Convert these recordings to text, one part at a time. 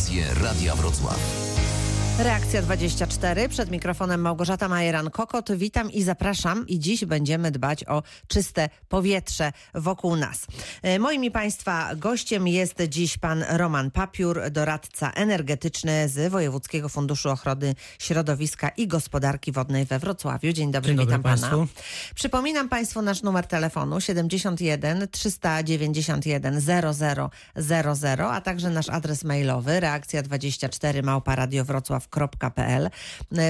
Audycje Radia Wrocław. Reakcja 24. Przed mikrofonem Małgorzata Majeran-Kokot. Witam i zapraszam. I dziś będziemy dbać o czyste powietrze wokół nas. E, Moim i Państwa gościem jest dziś pan Roman Papiur, doradca energetyczny z Wojewódzkiego Funduszu Ochrony Środowiska i Gospodarki Wodnej we Wrocławiu. Dzień dobry, Dzień dobry witam pana. państwu. Przypominam Państwu nasz numer telefonu 71 391 0000, a także nasz adres mailowy reakcja 24 małparadiowrocław.pl. E,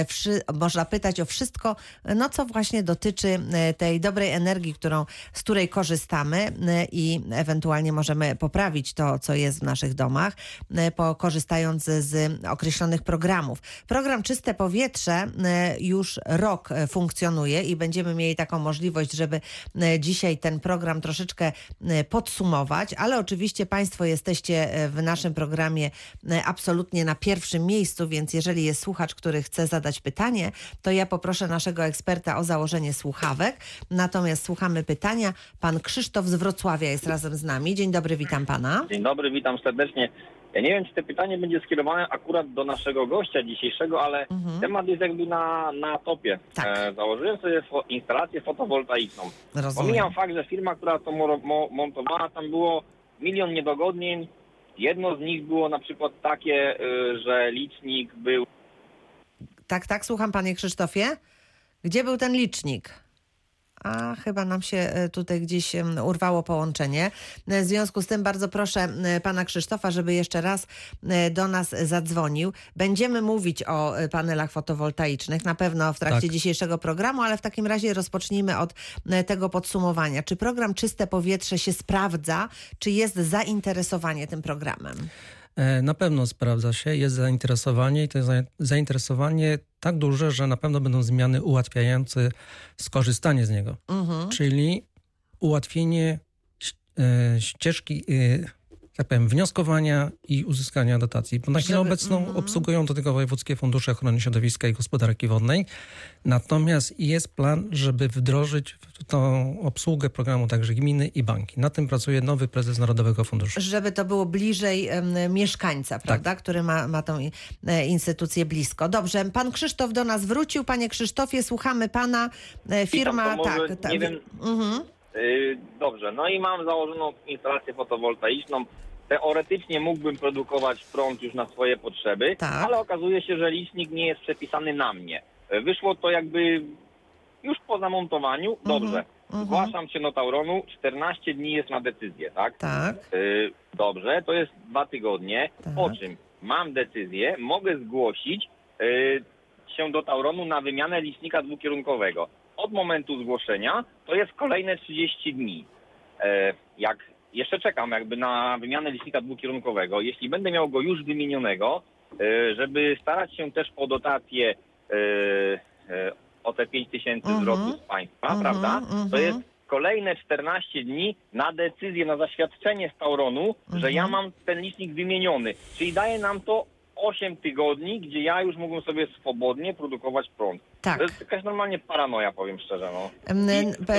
wszy- Można pytać o wszystko, no co właśnie dotyczy e, tej dobrej energii, którą, z której korzystamy e, i ewentualnie możemy poprawić to, co jest w naszych domach, e, korzystając z określonych programów. Program Czyste Powietrze e, już rok e, funkcjonuje i będziemy mieli taką możliwość, żeby e, dzisiaj ten program troszeczkę e, podsumować, ale oczywiście Państwo jesteście e, w naszym programie e, absolutnie na pierwszym miejscu, więc jeżeli jest słuchacz, który chce zadać pytanie, to ja poproszę naszego eksperta o założenie słuchawek. Natomiast słuchamy pytania. Pan Krzysztof z Wrocławia jest razem z nami. Dzień dobry, witam Pana. Dzień dobry, witam serdecznie. Ja nie wiem, czy to pytanie będzie skierowane akurat do naszego gościa dzisiejszego, ale temat jest jakby na, na topie. Mhm. Tak. E, założyłem sobie fo- instalację fotowoltaiczną. Rozumiem. Pomijam fakt, że firma, która to mo- montowała, tam było milion niedogodnień. Jedno z nich było na przykład takie, y, że licznik był Tak, tak, słucham Panie Krzysztofie. Gdzie był ten licznik? A chyba nam się e, tutaj gdzieś urwało połączenie. E, W związku z tym bardzo proszę e, pana Krzysztofa, żeby jeszcze raz do nas zadzwonił. Będziemy mówić o panelach fotowoltaicznych na pewno w trakcie Tak. dzisiejszego programu, ale w takim razie rozpocznijmy od tego podsumowania. Czy program Czyste Powietrze się sprawdza? Czy jest zainteresowanie tym programem? E, Na pewno sprawdza się, jest zainteresowanie i to jest za- zainteresowanie tak duże, że na pewno będą zmiany ułatwiające skorzystanie z niego. Mhm. Czyli ułatwienie e, ścieżki, e, tak powiem, wnioskowania i uzyskania dotacji. Bo na chwilę Żeby- obecną mhm. obsługują do tego wojewódzkie fundusze ochrony środowiska i gospodarki wodnej. Natomiast jest plan, żeby wdrożyć w tą obsługę programu także gminy i banki. Na tym pracuje nowy prezes Narodowego Funduszu. żeby to było bliżej mieszkańca, Tak. prawda, który ma, ma tą e, instytucję blisko. Dobrze, pan Krzysztof do nas wrócił. Panie Krzysztofie, słuchamy pana. E, Firma, tak. tak nie wiem- Mhm. Yy, dobrze, no i mam założoną instalację fotowoltaiczną. Teoretycznie mógłbym produkować prąd już na swoje potrzeby, Tak. ale okazuje się, że licznik nie jest przepisany na mnie. Yy, Wyszło to jakby już po zamontowaniu. Dobrze, mhm. zgłaszam się do Tauronu, 14 dni jest na decyzję, tak? Tak. Yy, dobrze, to jest dwa tygodnie, Tak. po czym mam decyzję, mogę zgłosić się do Tauronu na wymianę licznika dwukierunkowego. Od momentu zgłoszenia to jest kolejne 30 dni. E, jak jeszcze czekam jakby na wymianę licznika dwukierunkowego, jeśli będę miał go już wymienionego, e, żeby starać się też o dotację e, o te 5 tysięcy Mhm. zwrotów z państwa, Mhm, prawda? mhm. To jest kolejne 14 dni na decyzję, na zaświadczenie z Tauronu, że Mhm. ja mam ten licznik wymieniony. Czyli daje nam to 8 tygodni, gdzie ja już mógłbym sobie swobodnie produkować prąd. Tak. To jest jakaś normalnie paranoja, powiem szczerze. No.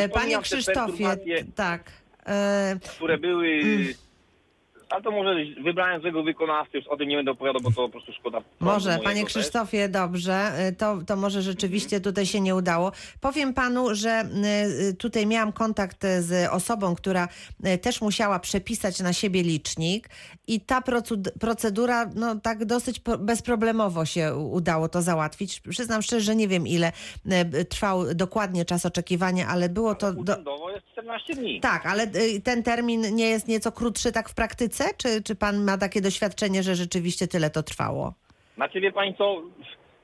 I Panie Krzysztofie, tak. E, które były... Mm. Ale to może wybrałem złego wykonawcę, już o tym nie będę opowiadał, bo to po prostu szkoda. Może, panie też. Krzysztofie, dobrze, y, to, to może rzeczywiście tutaj się nie udało. Powiem panu, że y, tutaj miałam kontakt z osobą, która y, też musiała przepisać na siebie licznik i ta procedura, no tak dosyć bezproblemowo się udało to załatwić. Przyznam szczerze, że nie wiem ile y, trwał dokładnie czas oczekiwania, ale było to... Do... Jest 14 dni. Tak, ale y, ten termin nie jest nieco krótszy tak w praktyce? Czy, czy pan ma takie doświadczenie, że rzeczywiście tyle to trwało? Znaczy wie pani co,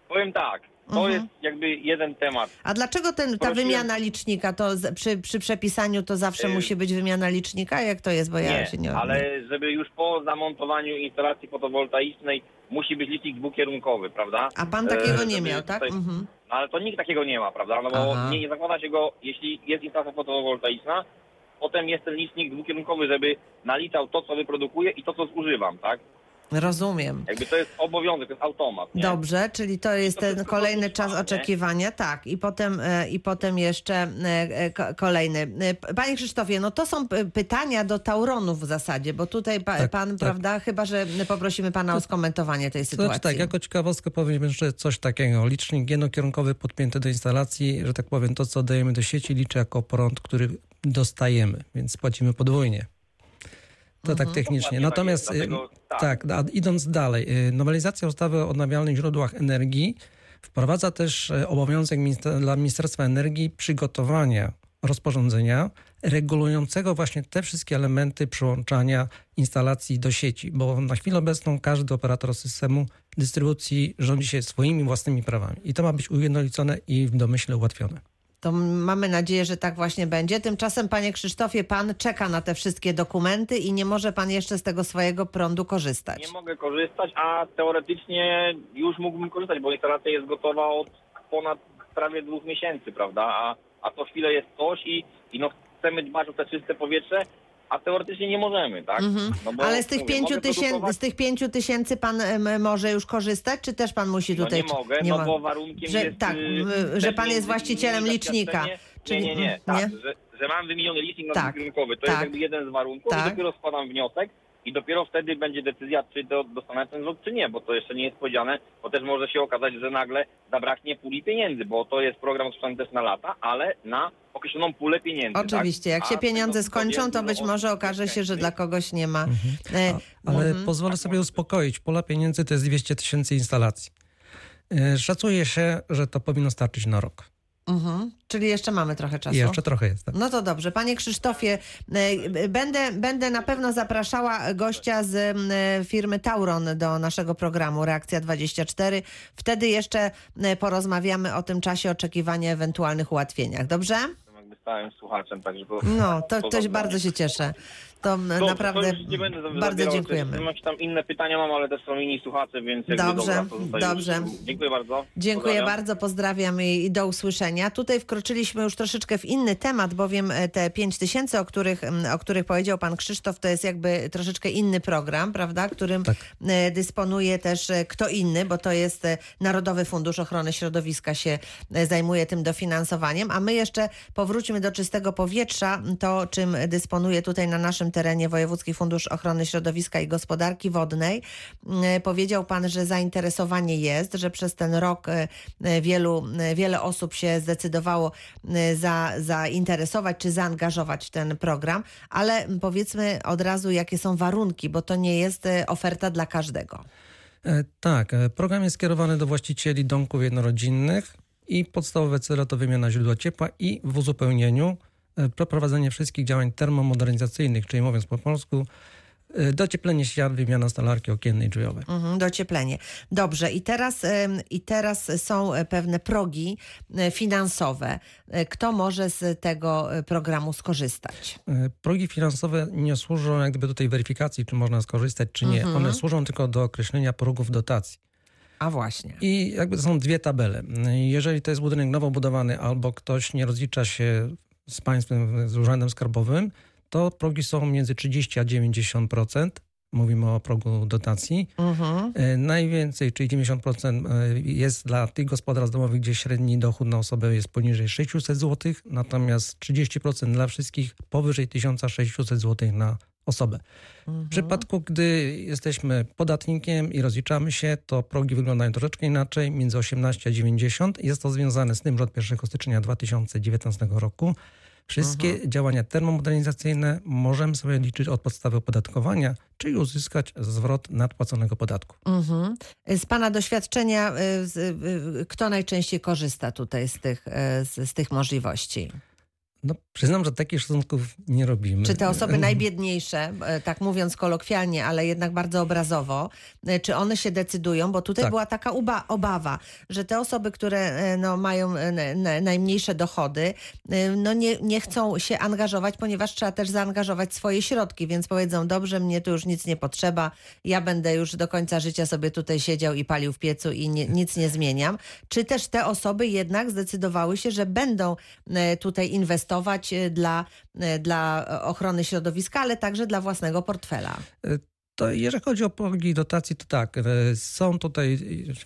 powiem tak, to Mhm. jest jakby jeden temat. A dlaczego ten, ta Prosiłem- wymiana licznika, to z, przy, przy przepisaniu to zawsze Y- musi być wymiana licznika? Jak to jest, bo ja Nie, się nie... ale żeby już po zamontowaniu instalacji fotowoltaicznej musi być licznik dwukierunkowy, prawda? A pan takiego E, nie miał, tak? tutaj- Mhm. No ale to nikt takiego nie ma, prawda? No bo nie, nie zakłada się go, jeśli jest instalacja fotowoltaiczna, potem jest ten licznik dwukierunkowy, żeby naliczał to, co wyprodukuję i to, co zużywam, tak? Rozumiem. Jakby to jest obowiązek, to jest automat. Nie? Dobrze, czyli to jest to ten wszystko kolejny czas nie? oczekiwania, tak, i potem, e, i potem jeszcze e, e, ko- kolejny. Panie Krzysztofie, no to są pytania do Tauronów w zasadzie, bo tutaj pa, Tak, pan, tak. prawda, chyba, że poprosimy pana o skomentowanie tej To sytuacji. znaczy tak, jako ciekawostkę powiem jeszcze coś takiego. Licznik jednokierunkowy podpięty do instalacji, że tak powiem, to co dajemy do sieci liczy jako prąd, który dostajemy, więc płacimy podwójnie. To tak technicznie. Dokładnie tak Natomiast jest, dlatego- y, tak. tak, idąc dalej, y, nowelizacja ustawy o odnawialnych źródłach energii wprowadza też y, obowiązek minister- dla Ministerstwa Energii przygotowania rozporządzenia regulującego właśnie te wszystkie elementy przyłączania instalacji do sieci, bo na chwilę obecną każdy operator systemu dystrybucji rządzi się swoimi własnymi prawami i to ma być ujednolicone i w domyśle ułatwione. To mamy nadzieję, że tak właśnie będzie. Tymczasem, panie Krzysztofie, pan czeka na te wszystkie dokumenty i nie może pan jeszcze z tego swojego prądu korzystać. Nie mogę korzystać, a teoretycznie już mógłbym korzystać, bo instalacja jest gotowa od ponad prawie dwóch miesięcy, prawda? A, a co chwilę jest coś i, i no chcemy dbać o te czyste powietrze, a teoretycznie nie możemy, tak? No bo, Ale z tych, mówię, pięciu tysięcy, z tych pięciu tysięcy pan em, może już korzystać, czy też pan musi No tutaj... nie mogę, nie no ma- bo warunkiem że- jest... tak, y, że pan jest właścicielem licznika. Nie, nie, nie, tak, nie? Że, że mam wymieniony licznik na Tak, rynkowy. To tak. jest jakby jeden z warunków Tak. i dopiero składam wniosek i dopiero wtedy będzie decyzja, czy to dostanę ten zwrot, czy nie, bo to jeszcze nie jest powiedziane, bo też może się okazać, że nagle zabraknie puli pieniędzy, bo to jest program rozpoczęty też na lata, ale na określoną pulę pieniędzy. Oczywiście, tak? jak się pieniądze skończą, to być może okaże się, że dla kogoś nie ma. E, A, ale mhm. pozwolę sobie uspokoić. Pola pieniędzy to jest 200 tysięcy instalacji. Y, Szacuje się, że to powinno starczyć na rok. Mhm. Czyli jeszcze mamy trochę czasu. I jeszcze trochę jest. tak. No to dobrze. Panie Krzysztofie, e, będę, będę na pewno zapraszała gościa z e, firmy Tauron do naszego programu Reakcja 24. Wtedy jeszcze e, porozmawiamy o tym czasie oczekiwania ewentualnych ułatwieniach. Dobrze? Jakby stałym słuchaczem, także to... No, to, to bardzo się cieszę. To Dobrze, naprawdę to nie będę bardzo dziękujemy. Jakieś tam inne pytania mam, ale też są inni słuchacze, więc jakby Dobrze, dobra, dobrze. już. Dziękuję bardzo. Dziękuję Pozdrawiam. bardzo, pozdrawiam i, i do usłyszenia. Tutaj wkroczyliśmy już troszeczkę w inny temat, bowiem e, te 5 tysięcy, o których, o których powiedział pan Krzysztof, to jest jakby troszeczkę inny program, prawda, którym Tak. e, dysponuje też e, kto inny, bo to jest Narodowy Fundusz Ochrony Środowiska się zajmuje tym dofinansowaniem, a my jeszcze powróćmy do czystego powietrza, to czym dysponuje tutaj na naszym terenie Wojewódzki Fundusz Ochrony Środowiska i Gospodarki Wodnej. E, Powiedział pan, że zainteresowanie jest, że przez ten rok e, e, wielu, wiele osób się zdecydowało za, zainteresować czy zaangażować w ten program, ale powiedzmy od razu, jakie są warunki, bo to nie jest oferta dla każdego. Tak, program jest skierowany do właścicieli domków jednorodzinnych i podstawowe cele to wymiana źródła ciepła i w uzupełnieniu przeprowadzenie wszystkich działań termomodernizacyjnych, czyli mówiąc po polsku, e, docieplenie ścian, wymiana stolarki okiennej i drzwiowej. Mhm, docieplenie. Dobrze, i teraz, i teraz są e, pewne progi e, finansowe. E, Kto może z tego e, programu skorzystać? E, Progi finansowe nie służą jak gdyby do tej weryfikacji, czy można skorzystać, czy nie. One służą tylko do określenia progów dotacji. A właśnie. I jakby są dwie tabele. Jeżeli to jest budynek nowo budowany albo ktoś nie rozlicza się z państwem, z urzędem skarbowym, to progi są między 30 a 90%. Mówimy o progu dotacji. Mhm. E, Najwięcej, czyli 90% e, jest dla tych gospodarstw domowych, gdzie średni dochód na osobę jest poniżej 600 zł, natomiast 30% dla wszystkich powyżej 1600 zł na osobę. W przypadku, gdy jesteśmy podatnikiem i rozliczamy się, to progi wyglądają troszeczkę inaczej, między 18 a 90. Jest to związane z tym, że od 1 stycznia 2019 roku wszystkie działania termomodernizacyjne możemy sobie liczyć od podstawy opodatkowania, czyli uzyskać zwrot nadpłaconego podatku. Mhm. Z Pana doświadczenia, y, z, y, kto najczęściej korzysta tutaj z tych, y, z, z tych możliwości? No, przyznam, że takich szacunków nie robimy. Czy te osoby najbiedniejsze, e, tak mówiąc kolokwialnie, ale jednak bardzo obrazowo, e, czy one się decydują? Bo tutaj Tak. była taka obawa, że te osoby, które e, no, mają na- na- najmniejsze dochody, no, nie, nie chcą się angażować, ponieważ trzeba też zaangażować swoje środki, więc powiedzą, dobrze, mnie tu już nic nie potrzeba, ja będę już do końca życia sobie tutaj siedział i palił w piecu i nie, nic nie zmieniam. Czy też te osoby jednak zdecydowały się, że będą tutaj inwestować e, dla, e, dla ochrony środowiska, ale także dla własnego portfela. To jeżeli chodzi o progi dotacji, to tak, e, są tutaj,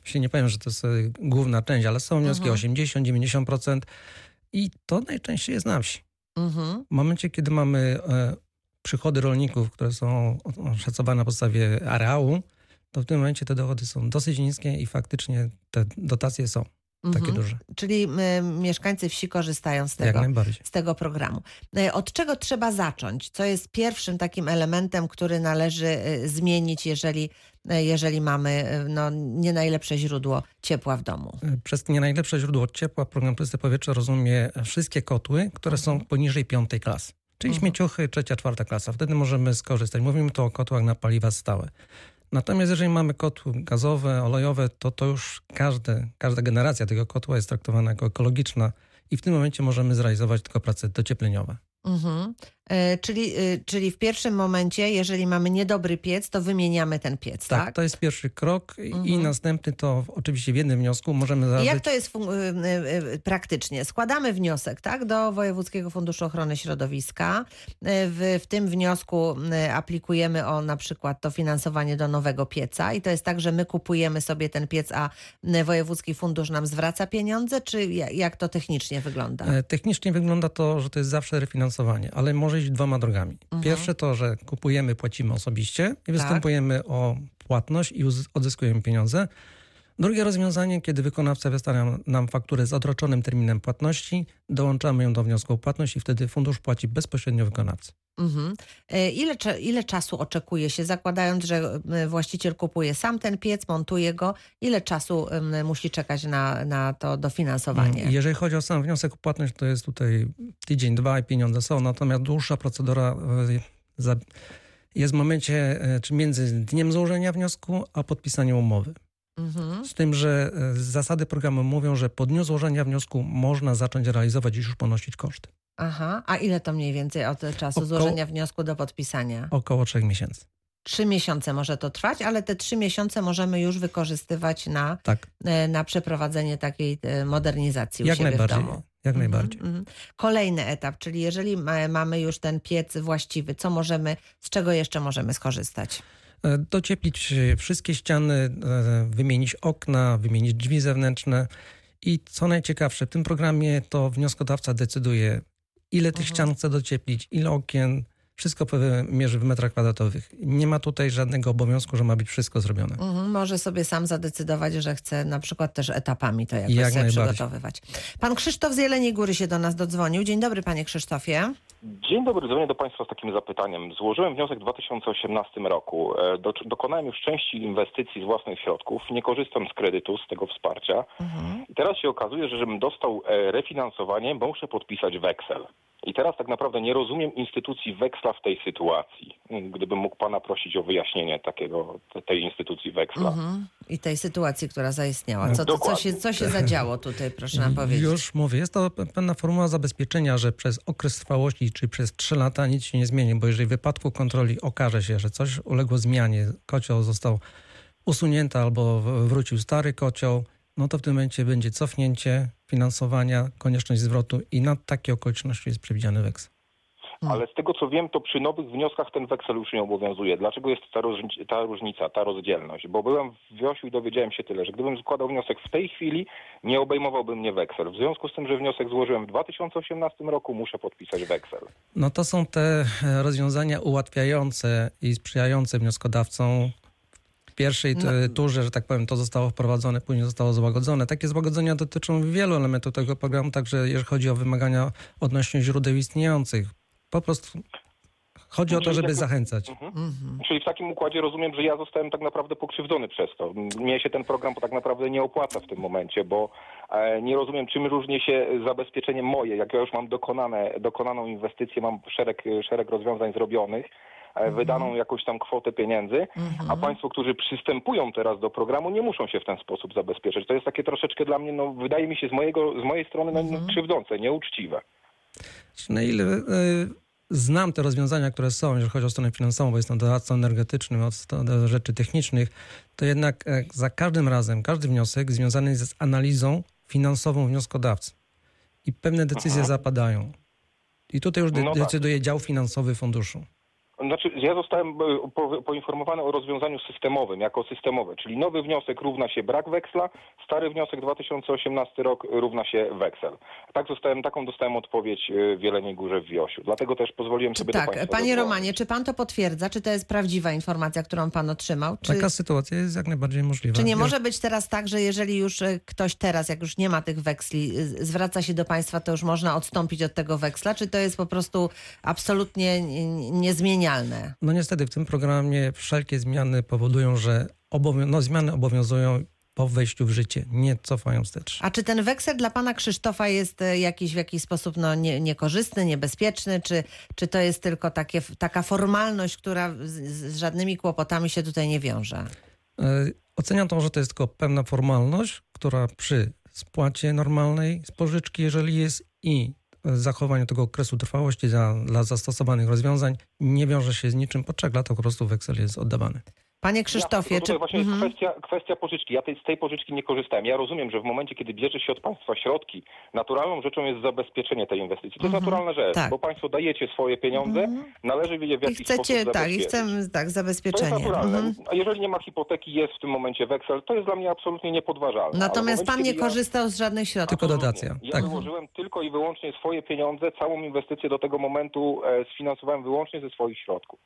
się nie powiem, że to jest e, główna część, ale są wnioski Mhm. 80-90% i to najczęściej jest na wsi. Mhm. W momencie, kiedy mamy e, przychody rolników, które są oszacowane na podstawie areału, to w tym momencie te dochody są dosyć niskie i faktycznie te dotacje są takie Mhm. duże. Czyli y, mieszkańcy wsi korzystają z tego. z tego programu. E, Od czego trzeba zacząć? Co jest pierwszym takim elementem, który należy e, zmienić, jeżeli, e, jeżeli mamy no, nie najlepsze źródło ciepła w domu? Przez nie najlepsze źródło ciepła program Czyste Powietrze rozumie wszystkie kotły, które są poniżej piątej klasy. Czyli śmieciuchy, trzecia, czwarta klasa. Wtedy możemy skorzystać. Mówimy tu o kotłach na paliwa stałe. Natomiast jeżeli mamy kotły gazowe, olejowe, to to już każda generacja tego kotła jest traktowana jako ekologiczna i w tym momencie możemy zrealizować tylko prace dociepleniowe. Mhm. E, Czyli, e, czyli w pierwszym momencie, jeżeli mamy niedobry piec, to wymieniamy ten piec, Tak, tak? to jest pierwszy krok i Mhm. następny to oczywiście w jednym wniosku możemy I założyć... jak to jest y, praktycznie? Składamy wniosek tak, do Wojewódzkiego Funduszu Ochrony Środowiska. W, w tym wniosku aplikujemy o na przykład to finansowanie do nowego pieca i to jest tak, że my kupujemy sobie ten piec, a Wojewódzki Fundusz nam zwraca pieniądze, czy ja- jak to technicznie wygląda? E, Technicznie wygląda to, że to jest zawsze refinansowanie, ale może iść dwoma drogami. Mhm. Pierwsze to, że kupujemy, płacimy osobiście Tak. i występujemy o płatność i odzyskujemy pieniądze. Drugie rozwiązanie, kiedy wykonawca wystawia nam fakturę z odroczonym terminem płatności, dołączamy ją do wniosku o płatność i wtedy fundusz płaci bezpośrednio wykonawcy. Mhm. E, Ile, ile czasu oczekuje się, zakładając, że y, właściciel kupuje sam ten piec, montuje go, ile czasu musi czekać na, na to dofinansowanie? Jeżeli chodzi o sam wniosek o płatność, to jest tutaj tydzień, dwa i pieniądze są, natomiast dłuższa procedura e, jest w momencie, e, czy między dniem złożenia wniosku, a podpisaniem umowy. Mhm. Z tym, że e, zasady programu mówią, że po dniu złożenia wniosku można zacząć realizować i już ponosić koszty. Aha, a ile to mniej więcej od czasu Około- złożenia wniosku do podpisania? Około trzech miesięcy. Trzy miesiące może to trwać, ale te trzy miesiące możemy już wykorzystywać na, Tak, e, na przeprowadzenie takiej e, modernizacji u jak siebie najbardziej. w domu. Jak Mhm, najbardziej. mhm. Kolejny etap, czyli jeżeli ma, mamy już ten piec właściwy, co możemy, z czego jeszcze możemy skorzystać? Docieplić wszystkie ściany, e, wymienić okna, wymienić drzwi zewnętrzne i co najciekawsze, w tym programie to wnioskodawca decyduje, ile tych Mhm. ścian chce docieplić, ile okien, wszystko mierzy w metrach kwadratowych. Nie ma tutaj żadnego obowiązku, że ma być wszystko zrobione. Mhm, może sobie sam zadecydować, że chce na przykład też etapami to jakoś Jak sobie przygotowywać. Pan Krzysztof z Jeleniej Góry się do nas dodzwonił. Dzień dobry, panie Krzysztofie. Dzień dobry, dzwonię do Państwa z takim zapytaniem. Złożyłem wniosek w 2018 roku. E, Do, dokonałem już części inwestycji z własnych środków. Nie korzystam z kredytu, z tego wsparcia. Mhm. I teraz się okazuje, że żebym dostał e, refinansowanie, muszę podpisać weksel. I teraz tak naprawdę nie rozumiem instytucji weksla w tej sytuacji. Gdybym mógł Pana prosić o wyjaśnienie takiego, te- tej instytucji weksla. Mhm. I tej sytuacji, która zaistniała. Co, to, co, się, co się zadziało tutaj, proszę nam powiedzieć? Już mówię, jest to pe- pewna formuła zabezpieczenia, że przez okres trwałości, czy przez 3 lata nic się nie zmieni, bo jeżeli w wypadku kontroli okaże się, że coś uległo zmianie, kocioł został usunięty albo wrócił stary kocioł, no to w tym momencie będzie cofnięcie finansowania, konieczność zwrotu i na takie okoliczności jest przewidziany weksel. Hmm. Ale z tego co wiem, to przy nowych wnioskach ten weksel już nie obowiązuje. Dlaczego jest ta, różni- ta różnica, ta rozdzielność? Bo byłem w Wiosiu i dowiedziałem się tyle, że gdybym składał wniosek w tej chwili, nie obejmowałby mnie weksel. W związku z tym, że wniosek złożyłem w 2018 roku, muszę podpisać weksel. No to są te e, rozwiązania ułatwiające i sprzyjające wnioskodawcom. W pierwszej No. turze, że tak powiem, to zostało wprowadzone, później zostało złagodzone. Takie złagodzenia dotyczą wielu elementów tego programu, także jeżeli chodzi o wymagania odnośnie źródeł istniejących. Po prostu chodzi o to, żeby zachęcać. Mhm. Czyli w takim układzie rozumiem, że ja zostałem tak naprawdę pokrzywdzony przez to. Mnie się ten program tak naprawdę nie opłaca w tym momencie, bo e, nie rozumiem, czym różni się zabezpieczenie moje, jak ja już mam dokonane, dokonaną inwestycję, mam szereg, szereg rozwiązań zrobionych, wydaną jakąś tam kwotę pieniędzy, a państwo, którzy przystępują teraz do programu, nie muszą się w ten sposób zabezpieczać. To jest takie troszeczkę dla mnie, no wydaje mi się z, mojego, z mojej strony no, no, krzywdzące, nieuczciwe. Na ile e, znam te rozwiązania, które są, jeżeli chodzi o stronę finansową, bo jestem doradcą energetycznym od rzeczy technicznych, to jednak e, za każdym razem, każdy wniosek związany jest z analizą finansową wnioskodawcy. I pewne decyzje zapadają. I tutaj już de- No tak. decyduje dział finansowy funduszu. Znaczy, ja zostałem e, po, poinformowany o rozwiązaniu systemowym, jako systemowe, czyli nowy wniosek równa się brak weksla, stary wniosek 2018 rok równa się weksel. Tak zostałem, taką dostałem odpowiedź e, w Jeleniej Górze w Wiosiu. Dlatego też pozwoliłem sobie Tak, Państwa panie zadzwonić. Romanie, czy pan to potwierdza? Czy to jest prawdziwa informacja, którą pan otrzymał? Czy... Taka sytuacja jest jak najbardziej możliwa. Czy nie Ja- może być teraz tak, że jeżeli już e, ktoś teraz, jak już nie ma tych weksli, zwraca się do państwa, to już można odstąpić od tego weksla? Czy to jest po prostu absolutnie n- No niestety w tym programie wszelkie zmiany powodują, że obowią- no, zmiany obowiązują po wejściu w życie, nie cofają wstecz. A czy ten weksel dla pana Krzysztofa jest e, jakiś w jakiś sposób no, nie, niekorzystny, niebezpieczny? Czy, czy to jest tylko takie, taka formalność, która z, z żadnymi kłopotami się tutaj nie wiąże? E, Oceniam to, że to jest tylko pewna formalność, która przy spłacie normalnej z pożyczki, jeżeli jest i zachowaniu tego okresu trwałości dla, dla zastosowanych rozwiązań, nie wiąże się z niczym. Po trzech latach po prostu weksel jest oddawany. Panie Krzysztofie, Ja, czy... właśnie Mhm. jest kwestia, kwestia pożyczki. Ja tej, z tej pożyczki nie korzystałem. Ja rozumiem, że w momencie, kiedy bierze się od państwa środki, naturalną rzeczą jest zabezpieczenie tej inwestycji. To jest naturalna rzecz, tak. bo państwo dajecie swoje pieniądze, należy je w I jakiś chcecie, sposób tak, i chcemy, tak, To jest zabezpieczenie. naturalne. Mhm. A jeżeli nie ma hipoteki, jest w tym momencie weksel, to jest dla mnie absolutnie niepodważalne. Natomiast momencie, pan nie ja- korzystał z żadnych środków. Tylko dotacja, Ja tak. wyłożyłem tylko i wyłącznie swoje pieniądze, całą inwestycję do tego momentu e, sfinansowałem wyłącznie ze swoich środków.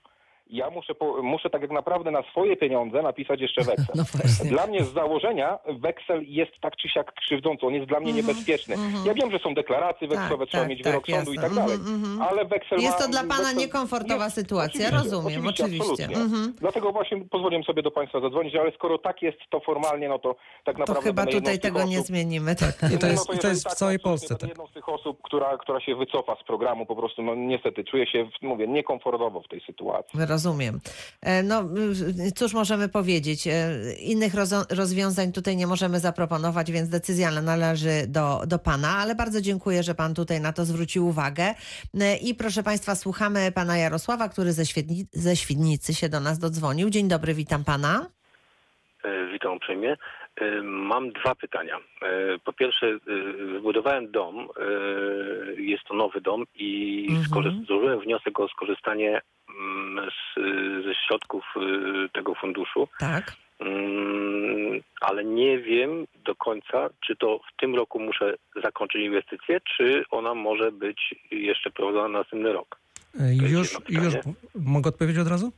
Ja muszę, po, muszę tak jak naprawdę na swoje pieniądze napisać jeszcze weksel. No. Dla mnie z założenia weksel jest tak czy siak krzywdzący, on jest dla mnie niebezpieczny. Ja wiem, że są deklaracje wekslowe, Mhm, Tak, trzeba tak, mieć tak, wyrok sądu i tak dalej, Mhm, mhm. ale weksel Jest ma, to dla pana weksel- niekomfortowa jest, sytuacja, oczywiście, rozumiem, oczywiście. absolutnie. Mhm. Dlatego właśnie pozwoliłem sobie do państwa zadzwonić, ale skoro tak jest to formalnie, no to tak To naprawdę chyba będę jedną tutaj tego nie osób- zmienimy. Tak. I to no, jest, i to jeżeli jest w tak, całej Polsce tak. jedną z tych osób, która, która się wycofa z programu, po prostu no niestety czuję się, mówię, niekomfortowo w tej sytuacji. Rozumiem. E, No y, cóż możemy powiedzieć? E, Innych rozwiązań tutaj nie możemy zaproponować, więc decyzja należy do, do pana, ale bardzo dziękuję, że pan tutaj na to zwrócił uwagę. E, I proszę państwa, słuchamy pana Jarosława, który ze, Świetni- ze Świdnicy się do nas dodzwonił. Dzień dobry, witam pana. Witam uprzejmie. Mam dwa pytania. Po pierwsze, wybudowałem dom, jest to nowy dom i Mhm. wniosek o skorzystanie z, ze środków e, tego funduszu, Tak. Mm, ale nie wiem do końca, czy to w tym roku muszę zakończyć inwestycję, czy ona może być jeszcze prowadzona na następny rok. E, Już, już. Mhm. mogę odpowiedzieć od razu?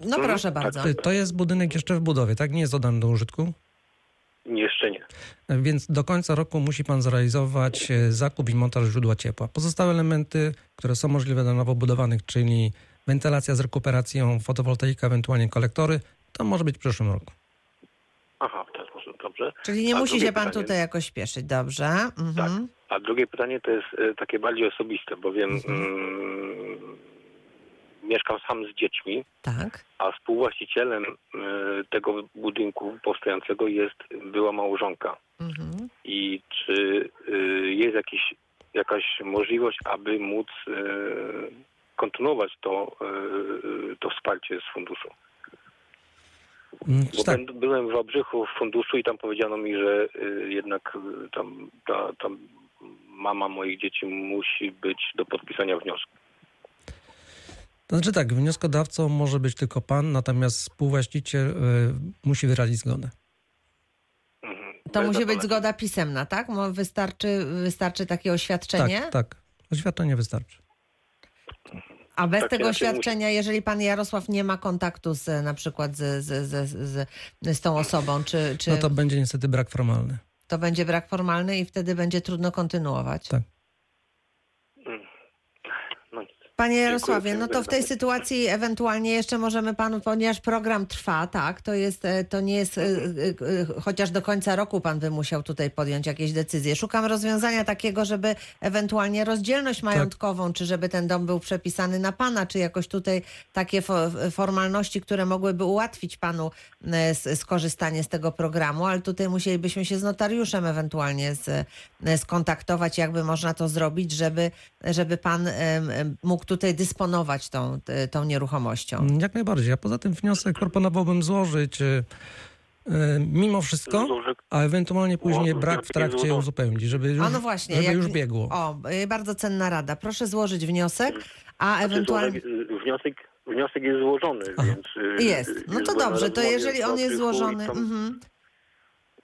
No proszę bardzo. E, To jest budynek jeszcze w budowie, tak? Nie jest oddany do użytku. Jeszcze nie. Więc do końca roku musi pan zrealizować e, zakup i montaż źródła ciepła. Pozostałe elementy, które są możliwe dla nowo budowanych, czyli wentylacja z rekuperacją, fotowoltaika, ewentualnie kolektory, to może być w przyszłym roku. Aha, w ten sposób, dobrze. Czyli nie A musi się pan pytanie- tutaj jakoś śpieszyć, dobrze? Mhm. Tak. A drugie pytanie to jest e, takie bardziej osobiste, bowiem Mhm. mm, mieszkam sam z dziećmi, Tak. a współwłaścicielem e, tego budynku powstającego jest była małżonka. Mhm. I czy e, jest jakiś, jakaś możliwość, aby móc e, kontynuować to, e, to wsparcie z funduszu? Mm, Bo Tak, byłem w Wałbrzychu w funduszu i tam powiedziano mi, że y, jednak y, tam ta, ta mama moich dzieci musi być do podpisania wniosku. to znaczy tak, wnioskodawcą może być tylko pan, natomiast współwłaściciel e, musi wyrazić zgodę. Mhm. To musi być zgoda pisemna, tak? Wystarczy, wystarczy takie oświadczenie? Tak, tak. Oświadczenie wystarczy. A bez Tak, tego inaczej oświadczenia, jeżeli pan Jarosław nie ma kontaktu z, na przykład z, z, z, z, z tą osobą, czy, czy No to będzie niestety brak formalny. to będzie brak formalny i wtedy będzie trudno kontynuować? Tak. No nic. Panie Jarosławie, no to w tej sytuacji ewentualnie jeszcze możemy panu, ponieważ program trwa, tak, to jest, e, to nie jest, e, e, chociaż do końca roku pan by musiał tutaj podjąć jakieś decyzje. Szukam rozwiązania takiego, żeby ewentualnie rozdzielność majątkową, czy żeby ten dom był przepisany na pana, czy jakoś tutaj takie fo- formalności, które mogłyby ułatwić panu skorzystanie z tego programu, ale tutaj musielibyśmy się z notariuszem ewentualnie z, skontaktować, jakby można to zrobić, żeby, żeby pan mógł tutaj dysponować tą, t- tą nieruchomością. Jak najbardziej. A poza tym wniosek proponowałbym złożyć e, e, mimo wszystko, a ewentualnie później brak w trakcie uzupełnić, żeby już, A no właśnie, żeby jak- już biegło. O, y, bardzo cenna rada. Proszę złożyć wniosek, a Znaczy, ewentualnie... y, wniosek, wniosek jest złożony, więc... y, Jest. No to byłem na dobrze, to jeżeli on jest złożony. tam Mhm.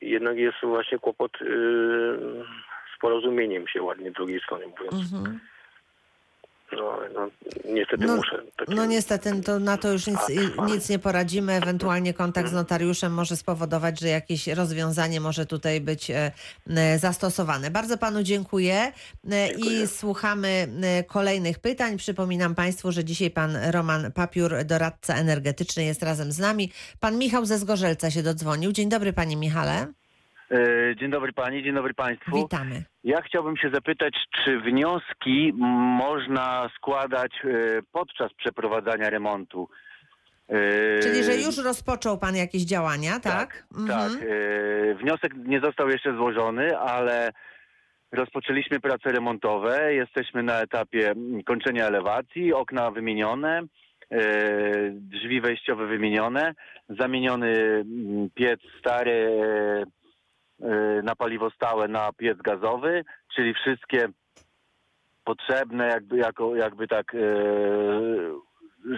Jednak jest właśnie kłopot y, z porozumieniem się ładnie drugiej strony mówiąc. Mhm. No, no, niestety No, muszę. Takie, No niestety to na to już nic, nic nie poradzimy. Ewentualnie kontakt z notariuszem może spowodować, że jakieś rozwiązanie może tutaj być e, e, zastosowane. Bardzo panu dziękuję e, i Dziękuję. słuchamy e, kolejnych pytań. Przypominam państwu, że dzisiaj pan Roman Papiur, doradca energetyczny jest razem z nami. Pan Michał ze Zgorzelca się dodzwonił. Dzień dobry panie Michale. Dzień dobry pani, dzień dobry państwu. Witamy. Ja chciałbym się zapytać, czy wnioski można składać e, podczas przeprowadzania remontu? E, Czyli, że już rozpoczął pan jakieś działania, tak? Tak. e, Wniosek nie został jeszcze złożony, ale rozpoczęliśmy prace remontowe. Jesteśmy na etapie kończenia elewacji, okna wymienione, drzwi wejściowe wymienione, zamieniony mm, piec stary na paliwo stałe na piec gazowy, czyli wszystkie potrzebne jakby, jako, jakby tak e,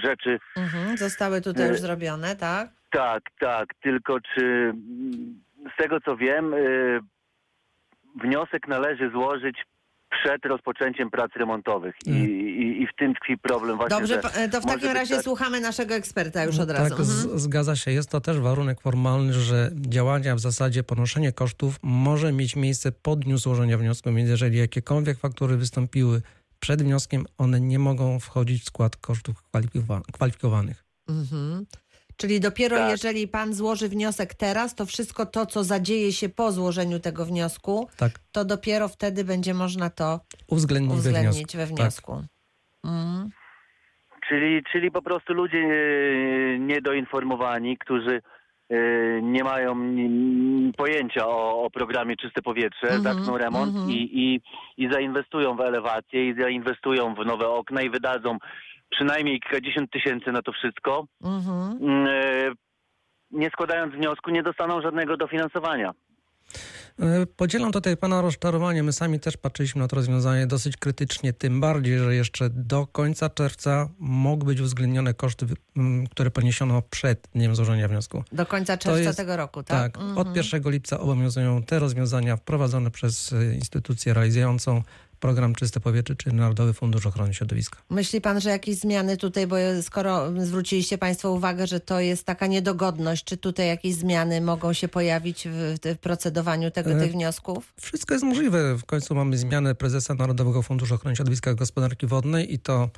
rzeczy Mhm. Zostały tutaj E, już zrobione, tak? tak, tak, tylko czy mm, z tego co wiem, y, wniosek należy złożyć przed rozpoczęciem prac remontowych I, Mm. i, i w tym tkwi problem właśnie, Dobrze, e, to w takim razie tak- słuchamy naszego eksperta już od razu. Tak, z, Mhm. zgadza się. Jest to też warunek formalny, że działania w zasadzie ponoszenie kosztów może mieć miejsce po dniu złożenia wniosku, więc jeżeli jakiekolwiek faktury wystąpiły przed wnioskiem, one nie mogą wchodzić w skład kosztów kwalifikowa- kwalifikowanych. Mhm. Czyli dopiero Tak. jeżeli pan złoży wniosek teraz, to wszystko to, co zadzieje się po złożeniu tego wniosku, Tak, to dopiero wtedy będzie można to uwzględnić, we wniosku. uwzględnić we wniosku. Mhm. Czyli, czyli po prostu ludzie e, niedoinformowani, którzy e, nie mają mm, pojęcia o, o programie Czyste Powietrze, Mhm, zaczną remont mhm. i, i, i zainwestują w elewację i zainwestują w nowe okna i wydadzą przynajmniej kilkadziesiąt tysięcy na to wszystko. Mhm. Mm, e, nie składając wniosku, nie dostaną żadnego dofinansowania. E, Podzielam tutaj Pana rozczarowanie. My sami też patrzyliśmy na to rozwiązanie dosyć krytycznie, tym bardziej, że jeszcze do końca czerwca mogły być uwzględnione koszty, które poniesiono przed dniem złożenia wniosku. Do końca czerwca jest- tego roku, tak? Tak, Mhm. od 1 lipca obowiązują te rozwiązania wprowadzone przez e, instytucję realizującą program Czyste Powietrze, czy Narodowy Fundusz Ochrony Środowiska. Myśli pan, że jakieś zmiany tutaj, bo skoro zwróciliście państwo uwagę, że to jest taka niedogodność, czy tutaj jakieś zmiany mogą się pojawić w, procedowaniu tego, E, tych wniosków? Wszystko jest możliwe. W końcu mamy zmianę prezesa Narodowego Funduszu Ochrony Środowiska i Gospodarki Wodnej i to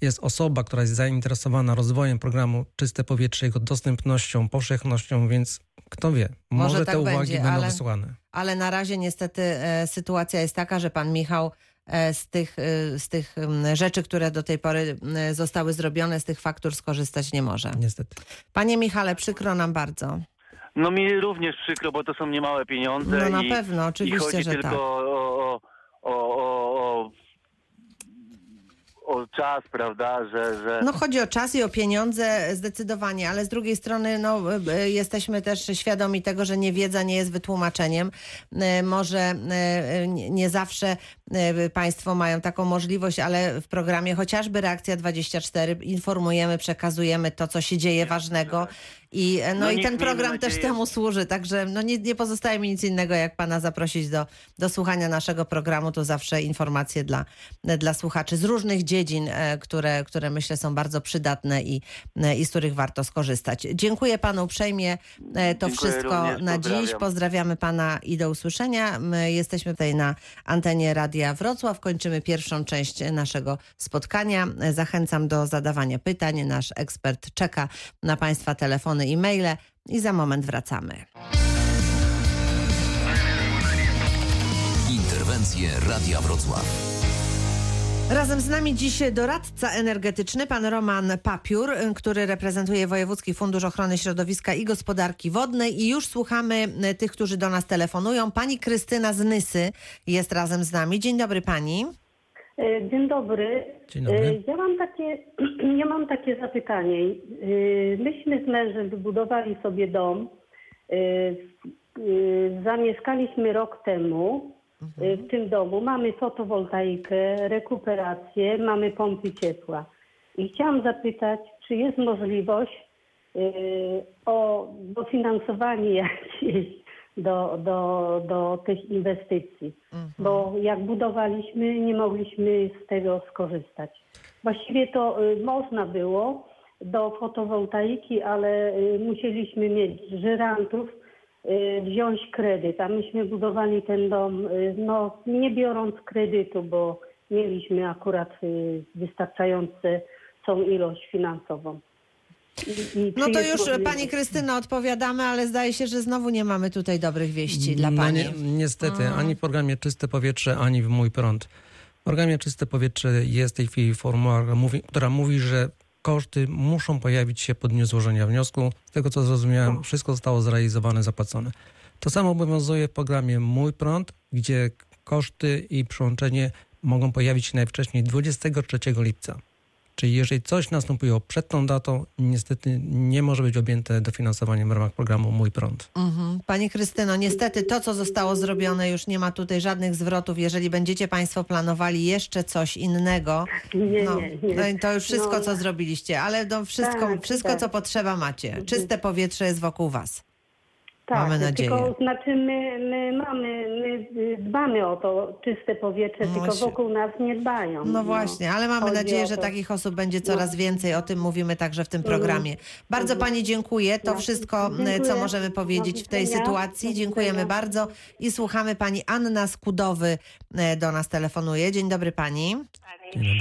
jest osoba, która jest zainteresowana rozwojem programu Czyste Powietrze, jego dostępnością, powszechnością, więc kto wie, Może może, tak te uwagi będzie, będą ale- wysłane. Ale na razie niestety e, sytuacja jest taka, że pan Michał e, z tych, e, z tych rzeczy, które do tej pory zostały zrobione, z tych faktur skorzystać nie może. Niestety. Panie Michale, przykro nam bardzo. No mi również przykro, bo to są niemałe pieniądze. No na i, pewno, I oczywiście, chodzi że tylko tak. o, o, o, o, o, czas, prawda, że... że... No chodzi o czas i o pieniądze zdecydowanie, ale z drugiej strony no, e, jesteśmy też świadomi tego, że niewiedza nie jest wytłumaczeniem. E, Może nie zawsze państwo mają taką możliwość, ale w programie chociażby Reakcja 24 informujemy, przekazujemy to, co się dzieje ważnego i, e, no, No i ten program też nadzieję- temu służy, także no, nie, nie pozostaje mi nic innego, jak pana zaprosić do, do słuchania naszego programu. To zawsze informacje dla, dla słuchaczy z różnych dziedzin, e, które, które myślę są bardzo przydatne i, e, i z których warto skorzystać. Dziękuję panu uprzejmie. To Dziękuję wszystko również, na dziś. pozdrawiam. Pozdrawiamy pana i do usłyszenia. My jesteśmy tutaj na antenie Radia Wrocław. Kończymy pierwszą część naszego spotkania. Zachęcam do zadawania pytań. Nasz ekspert czeka na państwa telefony i maile i za moment wracamy. Interwencje Radia Wrocław. Razem z nami dziś doradca energetyczny, pan Roman Papiur, który reprezentuje Wojewódzki Fundusz Ochrony Środowiska i Gospodarki Wodnej. I już słuchamy y, tych, którzy do nas telefonują. Pani Krystyna z Nysy jest razem z nami. Dzień dobry pani. E, Dzień dobry. Dzień dobry. E, Ja mam takie, ja mam takie zapytanie. E, Myśmy z mężem wybudowali sobie dom. Zamieszkaliśmy rok temu w tym domu. Mamy fotowoltaikę, rekuperację, mamy pompy ciepła. I chciałam zapytać, czy jest możliwość o dofinansowanie jakieś do, do, do tych inwestycji. Bo jak budowaliśmy, nie mogliśmy z tego skorzystać. Właściwie to y, można było do fotowoltaiki, ale y, musieliśmy mieć żyrantów, y, wziąć kredyt, a myśmy budowali ten dom, no nie biorąc kredytu, bo mieliśmy akurat y, wystarczającą ilość finansową. I- i No to już pani Krystyna odpowiadamy, ale zdaje się, że znowu nie mamy tutaj dobrych wieści dla No pani. ni- niestety, ani w programie Czyste Powietrze, ani w Mój Prąd. W programie Czyste Powietrze jest w tej chwili formuła, która mówi, która mówi, że koszty muszą pojawić się po dniu złożenia wniosku. Z tego co zrozumiałem, wszystko zostało zrealizowane, zapłacone. To samo obowiązuje w programie Mój Prąd, gdzie koszty i przyłączenie mogą pojawić się najwcześniej 23 lipca. Czyli jeżeli coś nastąpiło przed tą datą, niestety nie może być objęte dofinansowaniem w ramach programu Mój Prąd. Mhm. Pani Krystyno, niestety to, co zostało zrobione, już nie ma tutaj żadnych zwrotów. Jeżeli będziecie Państwo planowali jeszcze coś innego, Nie, no, nie, nie. no to już wszystko, No, co zrobiliście, ale no wszystko, Tak, wszystko tak. co potrzeba macie. Czyste powietrze jest wokół Was. Tak, Mamy nadzieję. Tylko znaczy my, my mamy, my dbamy o to czyste powietrze, No tylko właśnie. wokół nas nie dbają. No właśnie, ale mamy Chodzi nadzieję, że takich osób będzie coraz więcej. O tym mówimy także w tym programie. Bardzo Pani dziękuję. To No, wszystko, m, dziękuję. co możemy powiedzieć w tej sytuacji. Dziękujemy bardzo i słuchamy Pani Anna Skudowy e, do nas telefonuje. Dzień dobry Pani.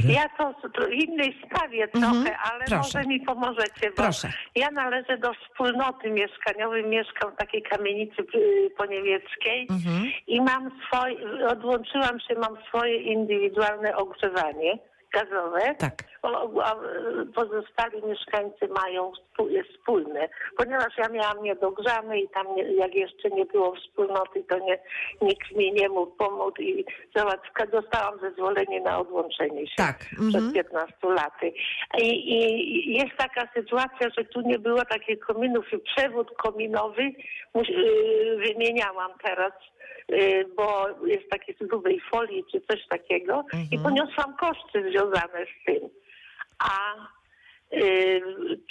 Ja to w innej sprawie trochę, Mhm, ale proszę. może mi pomożecie, bo Proszę. ja należę do wspólnoty mieszkaniowej, mieszkam w takiej kamienicy y, poniemieckiej Mhm. i mam swoje, odłączyłam się, mam swoje indywidualne ogrzewanie gazowe. Tak. O- A pozostali mieszkańcy mają wspólne. Ponieważ ja miałam niedogrzane i tam nie, jak jeszcze nie było wspólnoty, to nie, nikt mi nie mógł pomóc i załatwka dostałam zezwolenie na odłączenie się Tak. przed Mhm. 15 laty. I, I jest taka sytuacja, że tu nie było takich kominów i przewód kominowy yy, wymieniałam teraz, bo jest taki z grubej folii czy coś takiego i poniosłam koszty związane z tym. A yy,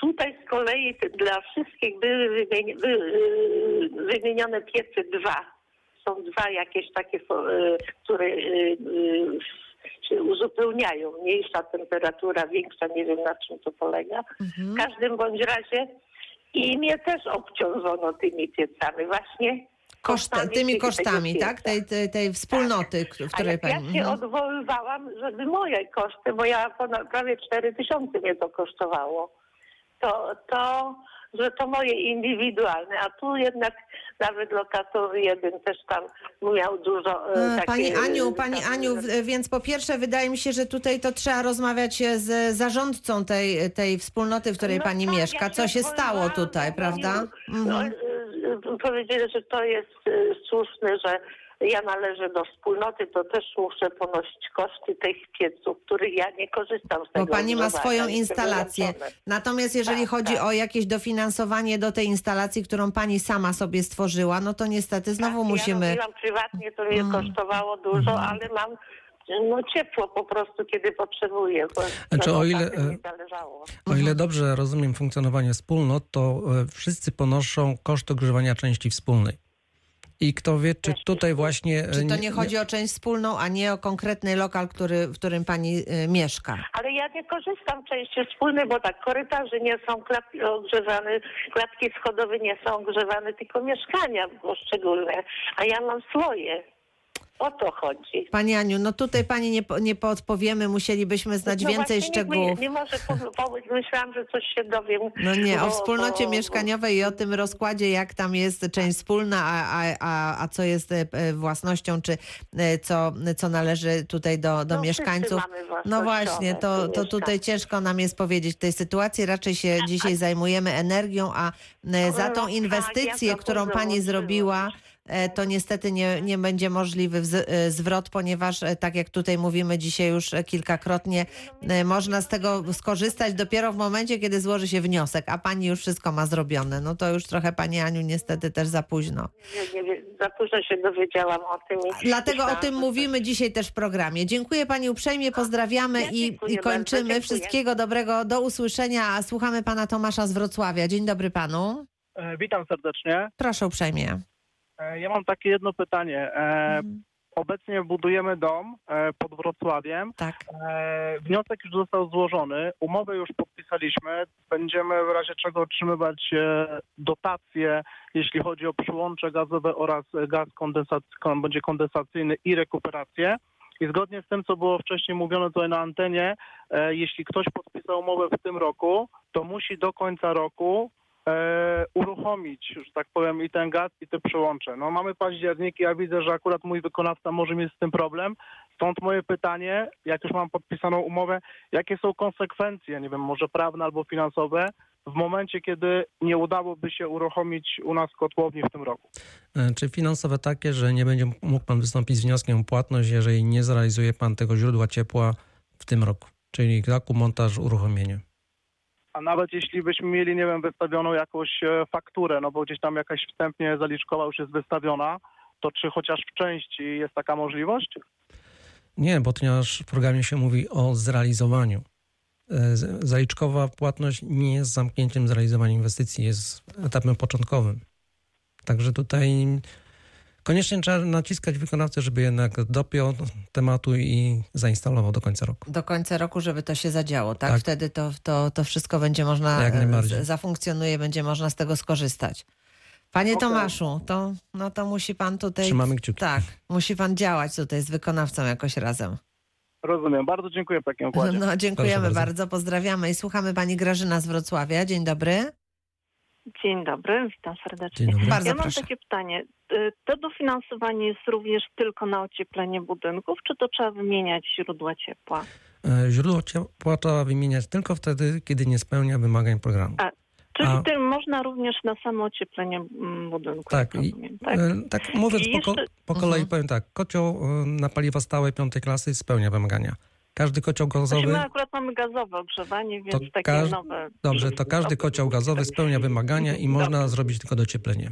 tutaj z kolei dla wszystkich były yy, wymienione piece dwa. Są dwa jakieś takie, które się uzupełniają. Mniejsza temperatura, większa, nie wiem na czym to polega. W każdym bądź razie i mnie też obciążono tymi piecami właśnie. Kosztami tymi kosztami, tak? Tej, tej, tej wspólnoty, k- w której jak ja Pani... się Mhm. odwoływałam, żeby moje koszty, bo ja ponad prawie 4 tysiące mnie to kosztowało, to, to, że to moje indywidualne, a tu jednak nawet lokator jeden też tam miał dużo e, E, takie... Pani Aniu, e, Pani Aniu, więc po pierwsze wydaje mi się, że tutaj to trzeba rozmawiać e, z zarządcą tej, tej wspólnoty, w której No Pani tak, mieszka. ja Co się stało tutaj, prawda? No, Mhm. powiedzieli, że to jest słuszne, że ja należę do wspólnoty, to też muszę ponosić koszty tych pieców, których ja nie korzystam z tego. Bo Pani ma swoją instalację. Natomiast jeżeli Tak, chodzi tak. o jakieś dofinansowanie do tej instalacji, którą Pani sama sobie stworzyła, no to niestety znowu Tak, musimy... Ja robiłam prywatnie, to mnie kosztowało dużo, ale mam no ciepło po prostu, kiedy potrzebuję. Bo Znaczy, o ile. O ile dobrze rozumiem funkcjonowanie wspólnot, to e, wszyscy ponoszą koszt ogrzewania części wspólnej. I kto wie, czy tutaj właśnie... e, Czy to nie chodzi o część wspólną, a nie o konkretny lokal, który, w którym Pani y, mieszka? Ale ja nie korzystam części wspólnej, bo tak, korytarze nie są ogrzewane, klatki schodowe nie są ogrzewane, tylko mieszkania poszczególne, a ja mam swoje. O to chodzi. Pani Aniu, no tutaj Pani nie, nie podpowiemy, musielibyśmy znać No więcej szczegółów. Nie może po- pomóc, myślałam, że coś się dowiem. No nie, o bo- wspólnocie bo- mieszkaniowej i o tym rozkładzie, jak tam jest część wspólna, a, a, a, a co jest e, własnością, czy e, co, co należy tutaj do, do No, mieszkańców. No właśnie, to, to tutaj ciężko nam jest powiedzieć w tej sytuacji. Raczej się dzisiaj zajmujemy energią, a e, za tą tak, inwestycję, którą pani zrobiła, to niestety nie, nie będzie możliwy e, zwrot, ponieważ e, tak jak tutaj mówimy dzisiaj już e, kilkakrotnie, e, można z tego skorzystać dopiero w momencie, kiedy złoży się wniosek, a pani już wszystko ma zrobione. No to już trochę pani Aniu niestety też za późno. Nie, nie, za późno się dowiedziałam o tym. i Dlatego o tym mówimy dzisiaj też w programie. Dziękuję Pani uprzejmie, pozdrawiamy Ja i, i kończymy. bardzo. Wszystkiego dobrego, do usłyszenia. Słuchamy Pana Tomasza z Wrocławia. Dzień dobry Panu. E, Witam serdecznie. Proszę uprzejmie. E, Ja mam takie jedno pytanie. E, Obecnie budujemy dom e, pod Wrocławiem. Tak. Wniosek już został złożony, umowę już podpisaliśmy. Będziemy w razie czego otrzymywać dotacje, jeśli chodzi o przyłącze gazowe oraz gaz kondensacyjny, będzie kondensacyjny i rekuperację. I zgodnie z tym, co było wcześniej mówione tutaj na antenie, jeśli ktoś podpisał umowę w tym roku, to musi do końca roku uruchomić, że tak powiem, i ten gaz, i te przyłącze. No mamy październik i ja widzę, że akurat mój wykonawca może mieć z tym problem. Stąd moje pytanie, jak już mam podpisaną umowę, jakie są konsekwencje, nie wiem, może prawne albo finansowe, w momencie, kiedy nie udałoby się uruchomić u nas kotłowni w tym roku? E, Czy finansowe takie, że nie będzie mógł Pan wystąpić z wnioskiem o płatność, jeżeli nie zrealizuje Pan tego źródła ciepła w tym roku? Czyli zakup, montaż, uruchomienie. A nawet jeśli byśmy mieli, nie wiem, wystawioną jakąś e, fakturę, no bo gdzieś tam jakaś wstępnie zaliczkowa już jest wystawiona, to czy chociaż w części jest taka możliwość? Nie, bo ponieważ w programie się mówi o zrealizowaniu. E, Zaliczkowa płatność nie jest zamknięciem zrealizowania inwestycji, jest etapem początkowym. Także tutaj koniecznie trzeba naciskać wykonawcę, żeby jednak dopiął tematu i zainstalował do końca roku. Do końca roku, żeby to się zadziało, tak? Tak. Wtedy to, to, to wszystko będzie można, Jak najbardziej. z- zafunkcjonuje, będzie można z tego skorzystać. Panie. Tomaszu, to, no to musi pan tutaj... Trzymamy kciuki. Tak, musi pan działać tutaj z wykonawcą jakoś razem. Rozumiem. Bardzo dziękuję w takim układzie. No, dziękujemy bardzo. bardzo, pozdrawiamy i słuchamy pani Grażyna z Wrocławia. Dzień dobry. Dzień dobry, witam serdecznie. Dzień dobry. Bardzo ja mam proszę. takie pytanie. Y, To dofinansowanie jest również tylko na ocieplenie budynków, czy to trzeba wymieniać źródła ciepła? E, Źródło ciepła trzeba wymieniać tylko wtedy, kiedy nie spełnia wymagań programu. A, Czyli A- tym można również na samo ocieplenie mm, budynku, Tak, i, rozumiem, tak? e, tak mówiąc I po, ko- jeszcze- po kolei Mhm. powiem tak, kocioł e, na paliwa stałe piątej klasy spełnia wymagania. Każdy kocioł Znaczy gazowy, my akurat mamy gazowe ogrzewanie, więc To takie każ- nowe... dobrze, to każdy kocioł gazowy spełnia wymagania i można Dobrze. zrobić tylko docieplenie.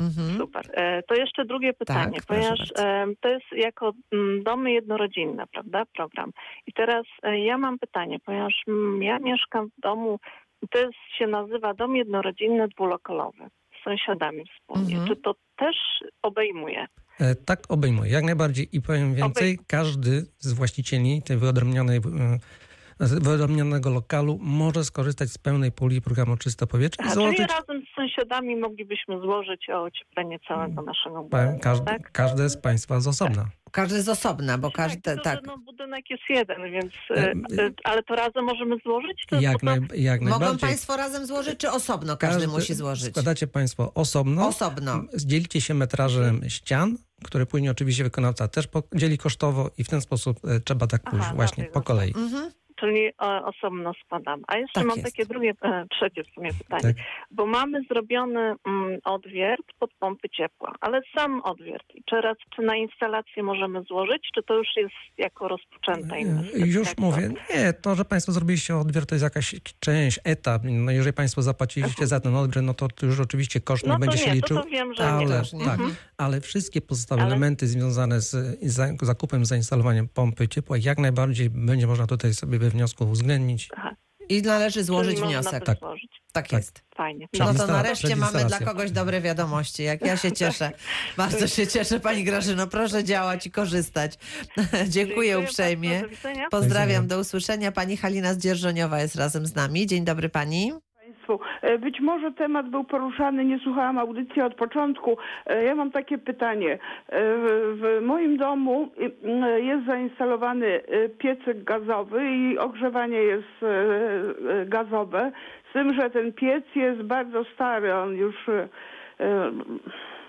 Mhm. Super. E, To jeszcze drugie pytanie, proszę ponieważ e, to jest jako mm, domy jednorodzinne, prawda, program. I teraz e, ja mam pytanie, ponieważ mm, ja mieszkam w domu, to jest, się nazywa dom jednorodzinny dwulokalowy z sąsiadami wspólnie. Mhm. Czy to też obejmuje? E, Tak obejmuje, jak najbardziej. I powiem więcej, każdy z właścicieli tej wyodrębnionej, e, wyodrębnionego lokalu może skorzystać z pełnej puli programu Czyste Powietrze i A, czyli razem z sąsiadami moglibyśmy złożyć o ocieplenie całego naszego budynku, każdy, tak? każde z Państwa z osobna. Każdy z osobna, bo każdy, tak, tak. No, budynek jest jeden, więc... E, E, e, ale to razem możemy złożyć? To, Jak, to, naj, jak Mogą najbardziej. państwo razem złożyć, czy osobno każdy, musi złożyć? Składacie Państwo osobno. Osobno. Dzielicie się metrażem ścian, które później oczywiście wykonawca też podzieli kosztowo i w ten sposób trzeba tak Aha, pójść właśnie po kolei. Mhm. Czyli o, osobno składam. A jeszcze Tak mam jest. takie drugie, e, trzecie w sumie pytanie. Tak. Bo mamy zrobiony mm, odwiert pod pompy ciepła, ale sam odwiert. I Teraz czy na instalację możemy złożyć, czy to już jest jako rozpoczęta inwestycja? E, Już Jak mówię, to? nie, to, że Państwo zrobiliście odbiór, to jest jakaś część, etap. No jeżeli Państwo zapłaciliście za ten odbiór, no to już oczywiście koszt No nie to będzie się nie, liczył. to, to wiem, że nie. ale, nie. tak, Mhm. ale wszystkie pozostałe Ale- elementy związane z za- zakupem, zainstalowaniem pompy ciepła, jak najbardziej będzie można tutaj sobie we wniosku uwzględnić. I należy złożyć Czyli wniosek. Tak. złożyć. Tak Tak. jest. Fajnie. No to nareszcie mamy dla kogoś dobre wiadomości. Jak ja się cieszę. Bardzo się cieszę, Pani Grażyno. Proszę działać i korzystać. Dziękuję uprzejmie. Pozdrawiam, do usłyszenia. Pani Halina z Dzierżoniowa jest razem z nami. Dzień dobry Pani. Państwu. E, Być może temat był poruszany, nie słuchałam audycji od początku. E, Ja mam takie pytanie. E, W, moim domu jest zainstalowany piecyk gazowy i ogrzewanie jest gazowe, z tym, że ten piec jest bardzo stary, on już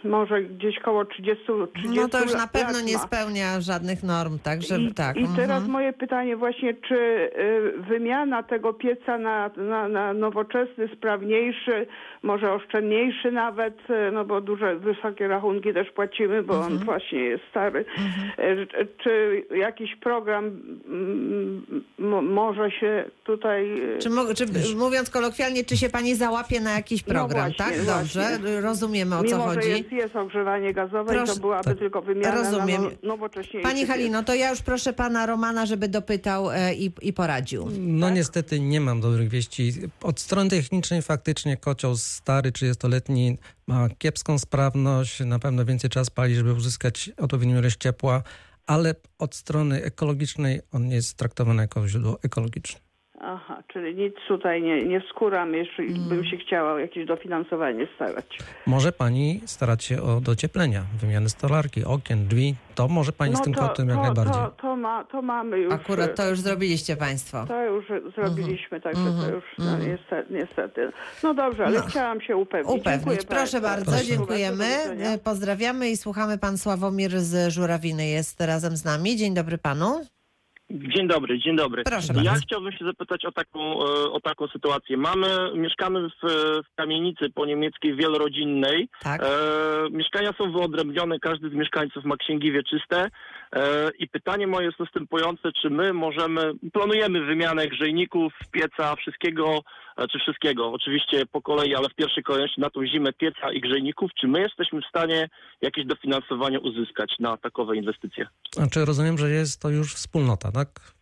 może gdzieś koło 30, 30 No to już na pewno nie spełnia żadnych norm, także I, tak. I teraz mhm. moje pytanie właśnie, czy y, wymiana tego pieca na, na, na nowoczesny, sprawniejszy, może oszczędniejszy nawet, y, no bo duże, wysokie rachunki też płacimy, bo Mhm. on właśnie jest stary. Y, Czy jakiś program mm, mo- może się tutaj... Czy, czy, mówiąc kolokwialnie, czy się Pani załapie na jakiś No program, właśnie, tak? właśnie. Dobrze, rozumiemy o co Mimo, że chodzi. Jest ogrzewanie gazowe i Proszę- to byłaby Tak. tylko wymiana Rozumiem. na no, nowocześniejszy Pani. Halino, to ja już proszę pana Romana, żeby dopytał e, i, i poradził. No niestety nie mam dobrych wieści. Od strony technicznej faktycznie kocioł stary, 30-letni ma kiepską sprawność, na pewno więcej czas pali, żeby uzyskać odpowiednią ilość ciepła, ale od strony ekologicznej on jest traktowany jako źródło ekologiczne. Aha, czyli nic tutaj nie, nie wskuram, jeszcze Mm. bym się chciała jakieś dofinansowanie starać. Może pani starać się o docieplenia, wymiany stolarki, okien, drzwi. To może pani z tym kotem jak to, najbardziej. To, to, ma, to mamy już. Akurat to już zrobiliście państwo. To już zrobiliśmy, także to Mhm. już no, niestety, niestety. No dobrze, ale No. chciałam się upewnić. Dziękuję Upewnić. Proszę bardzo. bardzo, dziękujemy. E, Pozdrawiamy i słuchamy. Pan Sławomir z Żurawiny jest razem z nami. Dzień dobry panu. Dzień dobry, dzień dobry. Proszę ja bardzo. chciałbym się zapytać o taką, e, o taką sytuację. Mamy, mieszkamy w, w kamienicy po niemieckiej wielorodzinnej. Tak. E, mieszkania są wyodrębnione, każdy z mieszkańców ma księgi wieczyste. E, I pytanie moje jest następujące, czy my możemy, planujemy wymianę grzejników, pieca, wszystkiego, e, czy wszystkiego, oczywiście po kolei, ale w pierwszej kolejności na tą zimę pieca i grzejników, czy my jesteśmy w stanie jakieś dofinansowanie uzyskać na takowe inwestycje? Znaczy rozumiem, że jest to już wspólnota, tak?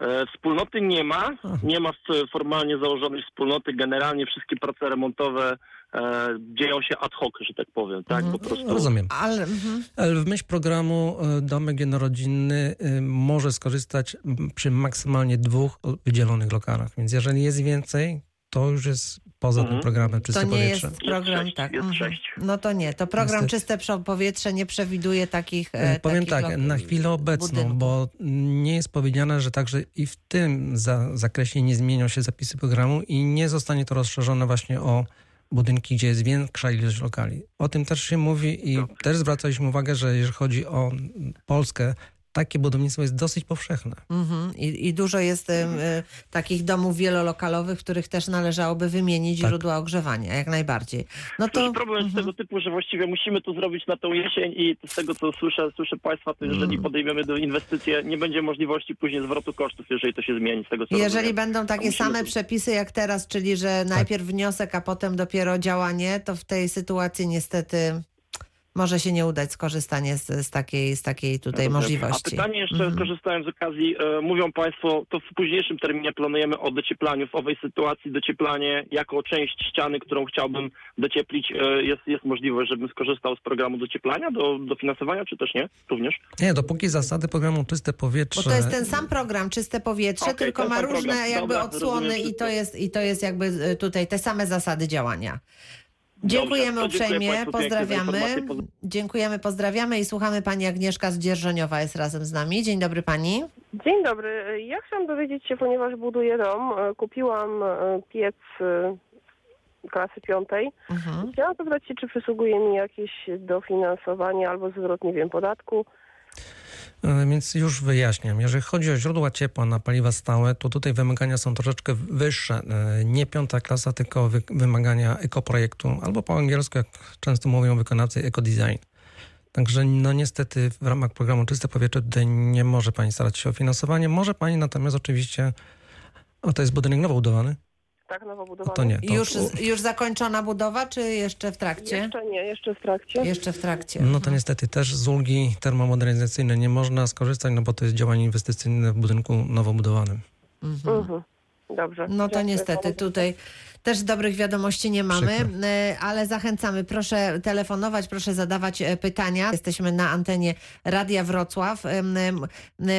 E, Wspólnoty nie ma, nie ma formalnie założonej wspólnoty. Generalnie wszystkie prace remontowe e, dzieją się ad hoc, że tak powiem, tak? Po prostu. Rozumiem. Ale mhm. Ale w myśl programu e, domek jednorodzinny może skorzystać przy maksymalnie dwóch wydzielonych lokalach. Więc jeżeli jest więcej, to już jest poza Mhm. tym programem Czyste to nie Powietrze. jest program, sześć, tak. jest mhm. sześć. No to nie, to program Niestety. Czyste Powietrze nie przewiduje takich e, Powiem takich tak, na chwilę obecną, budynków. bo nie jest powiedziane, że także i w tym za, zakresie nie zmienią się zapisy programu i nie zostanie to rozszerzone właśnie o budynki, gdzie jest większa ilość lokali. O tym też się mówi i też zwracaliśmy uwagę, że jeżeli chodzi o Polskę, takie budownictwo jest dosyć powszechne. Mhm. I, I dużo jest e, takich domów wielolokalowych, w których też należałoby wymienić Tak. źródła ogrzewania, jak najbardziej. No To to problem jest tego typu, że właściwie musimy to zrobić na tą jesień i z tego co słyszę, słyszę Państwa, to jeżeli podejmiemy do inwestycje, nie będzie możliwości później zwrotu kosztów, jeżeli to się zmieni z tego co jeżeli rozumiem. będą takie same to- przepisy jak teraz, czyli że najpierw wniosek, a potem dopiero działanie, to w tej sytuacji niestety może się nie udać skorzystanie z, z, takiej, z takiej tutaj Rozumiem. możliwości. A pytanie jeszcze, Mhm. korzystając z okazji, e, mówią Państwo, to w późniejszym terminie planujemy o docieplaniu. W owej sytuacji docieplanie jako część ściany, którą chciałbym docieplić, e, jest, jest możliwość, żebym skorzystał z programu docieplania do, do finansowania, czy też nie? Również? Nie, dopóki zasady programu Czyste Powietrze... Bo to jest ten sam program, czyste powietrze, Okej, tylko ma różne program. jakby Dobra, odsłony rozumiem i to, jest, i to jest jakby y, tutaj te same zasady działania. Dziękujemy dziękuję uprzejmie, pozdrawiamy. Dziękujemy, pozdrawiamy i słuchamy pani Agnieszka z Dzierżoniowa jest razem z nami. Dzień dobry pani. Dzień dobry. Ja chciałam dowiedzieć się, ponieważ buduję dom, e, kupiłam e, piec e, klasy piątej. Mhm. Chciałam zapytać się, czy przysługuje mi jakieś dofinansowanie albo zwrot, nie wiem, podatku. E, Więc już wyjaśniam. Jeżeli chodzi o źródła ciepła na paliwa stałe, to tutaj wymagania są troszeczkę wyższe. E, Nie piąta klasa, tylko wy wymagania ekoprojektu, albo po angielsku, jak często mówią wykonawcy, ecodesign. Także no niestety w ramach programu Czyste Powietrze tutaj nie może Pani starać się o finansowanie. Może Pani natomiast oczywiście, o to jest budynek nowo budowany? Tak, nowo No to nie. To, Już, już zakończona budowa, czy jeszcze w trakcie? Jeszcze nie, jeszcze w trakcie. Jeszcze w trakcie. no to niestety też z ulgi termomodernizacyjnej nie można skorzystać, no bo to jest działanie inwestycyjne w budynku nowo budowanym. Mhm. Dobrze. No to Dziękuję niestety tutaj też dobrych wiadomości nie mamy, Przykro. e, ale zachęcamy. Proszę telefonować, proszę zadawać e, pytania. Jesteśmy na antenie Radia Wrocław. E,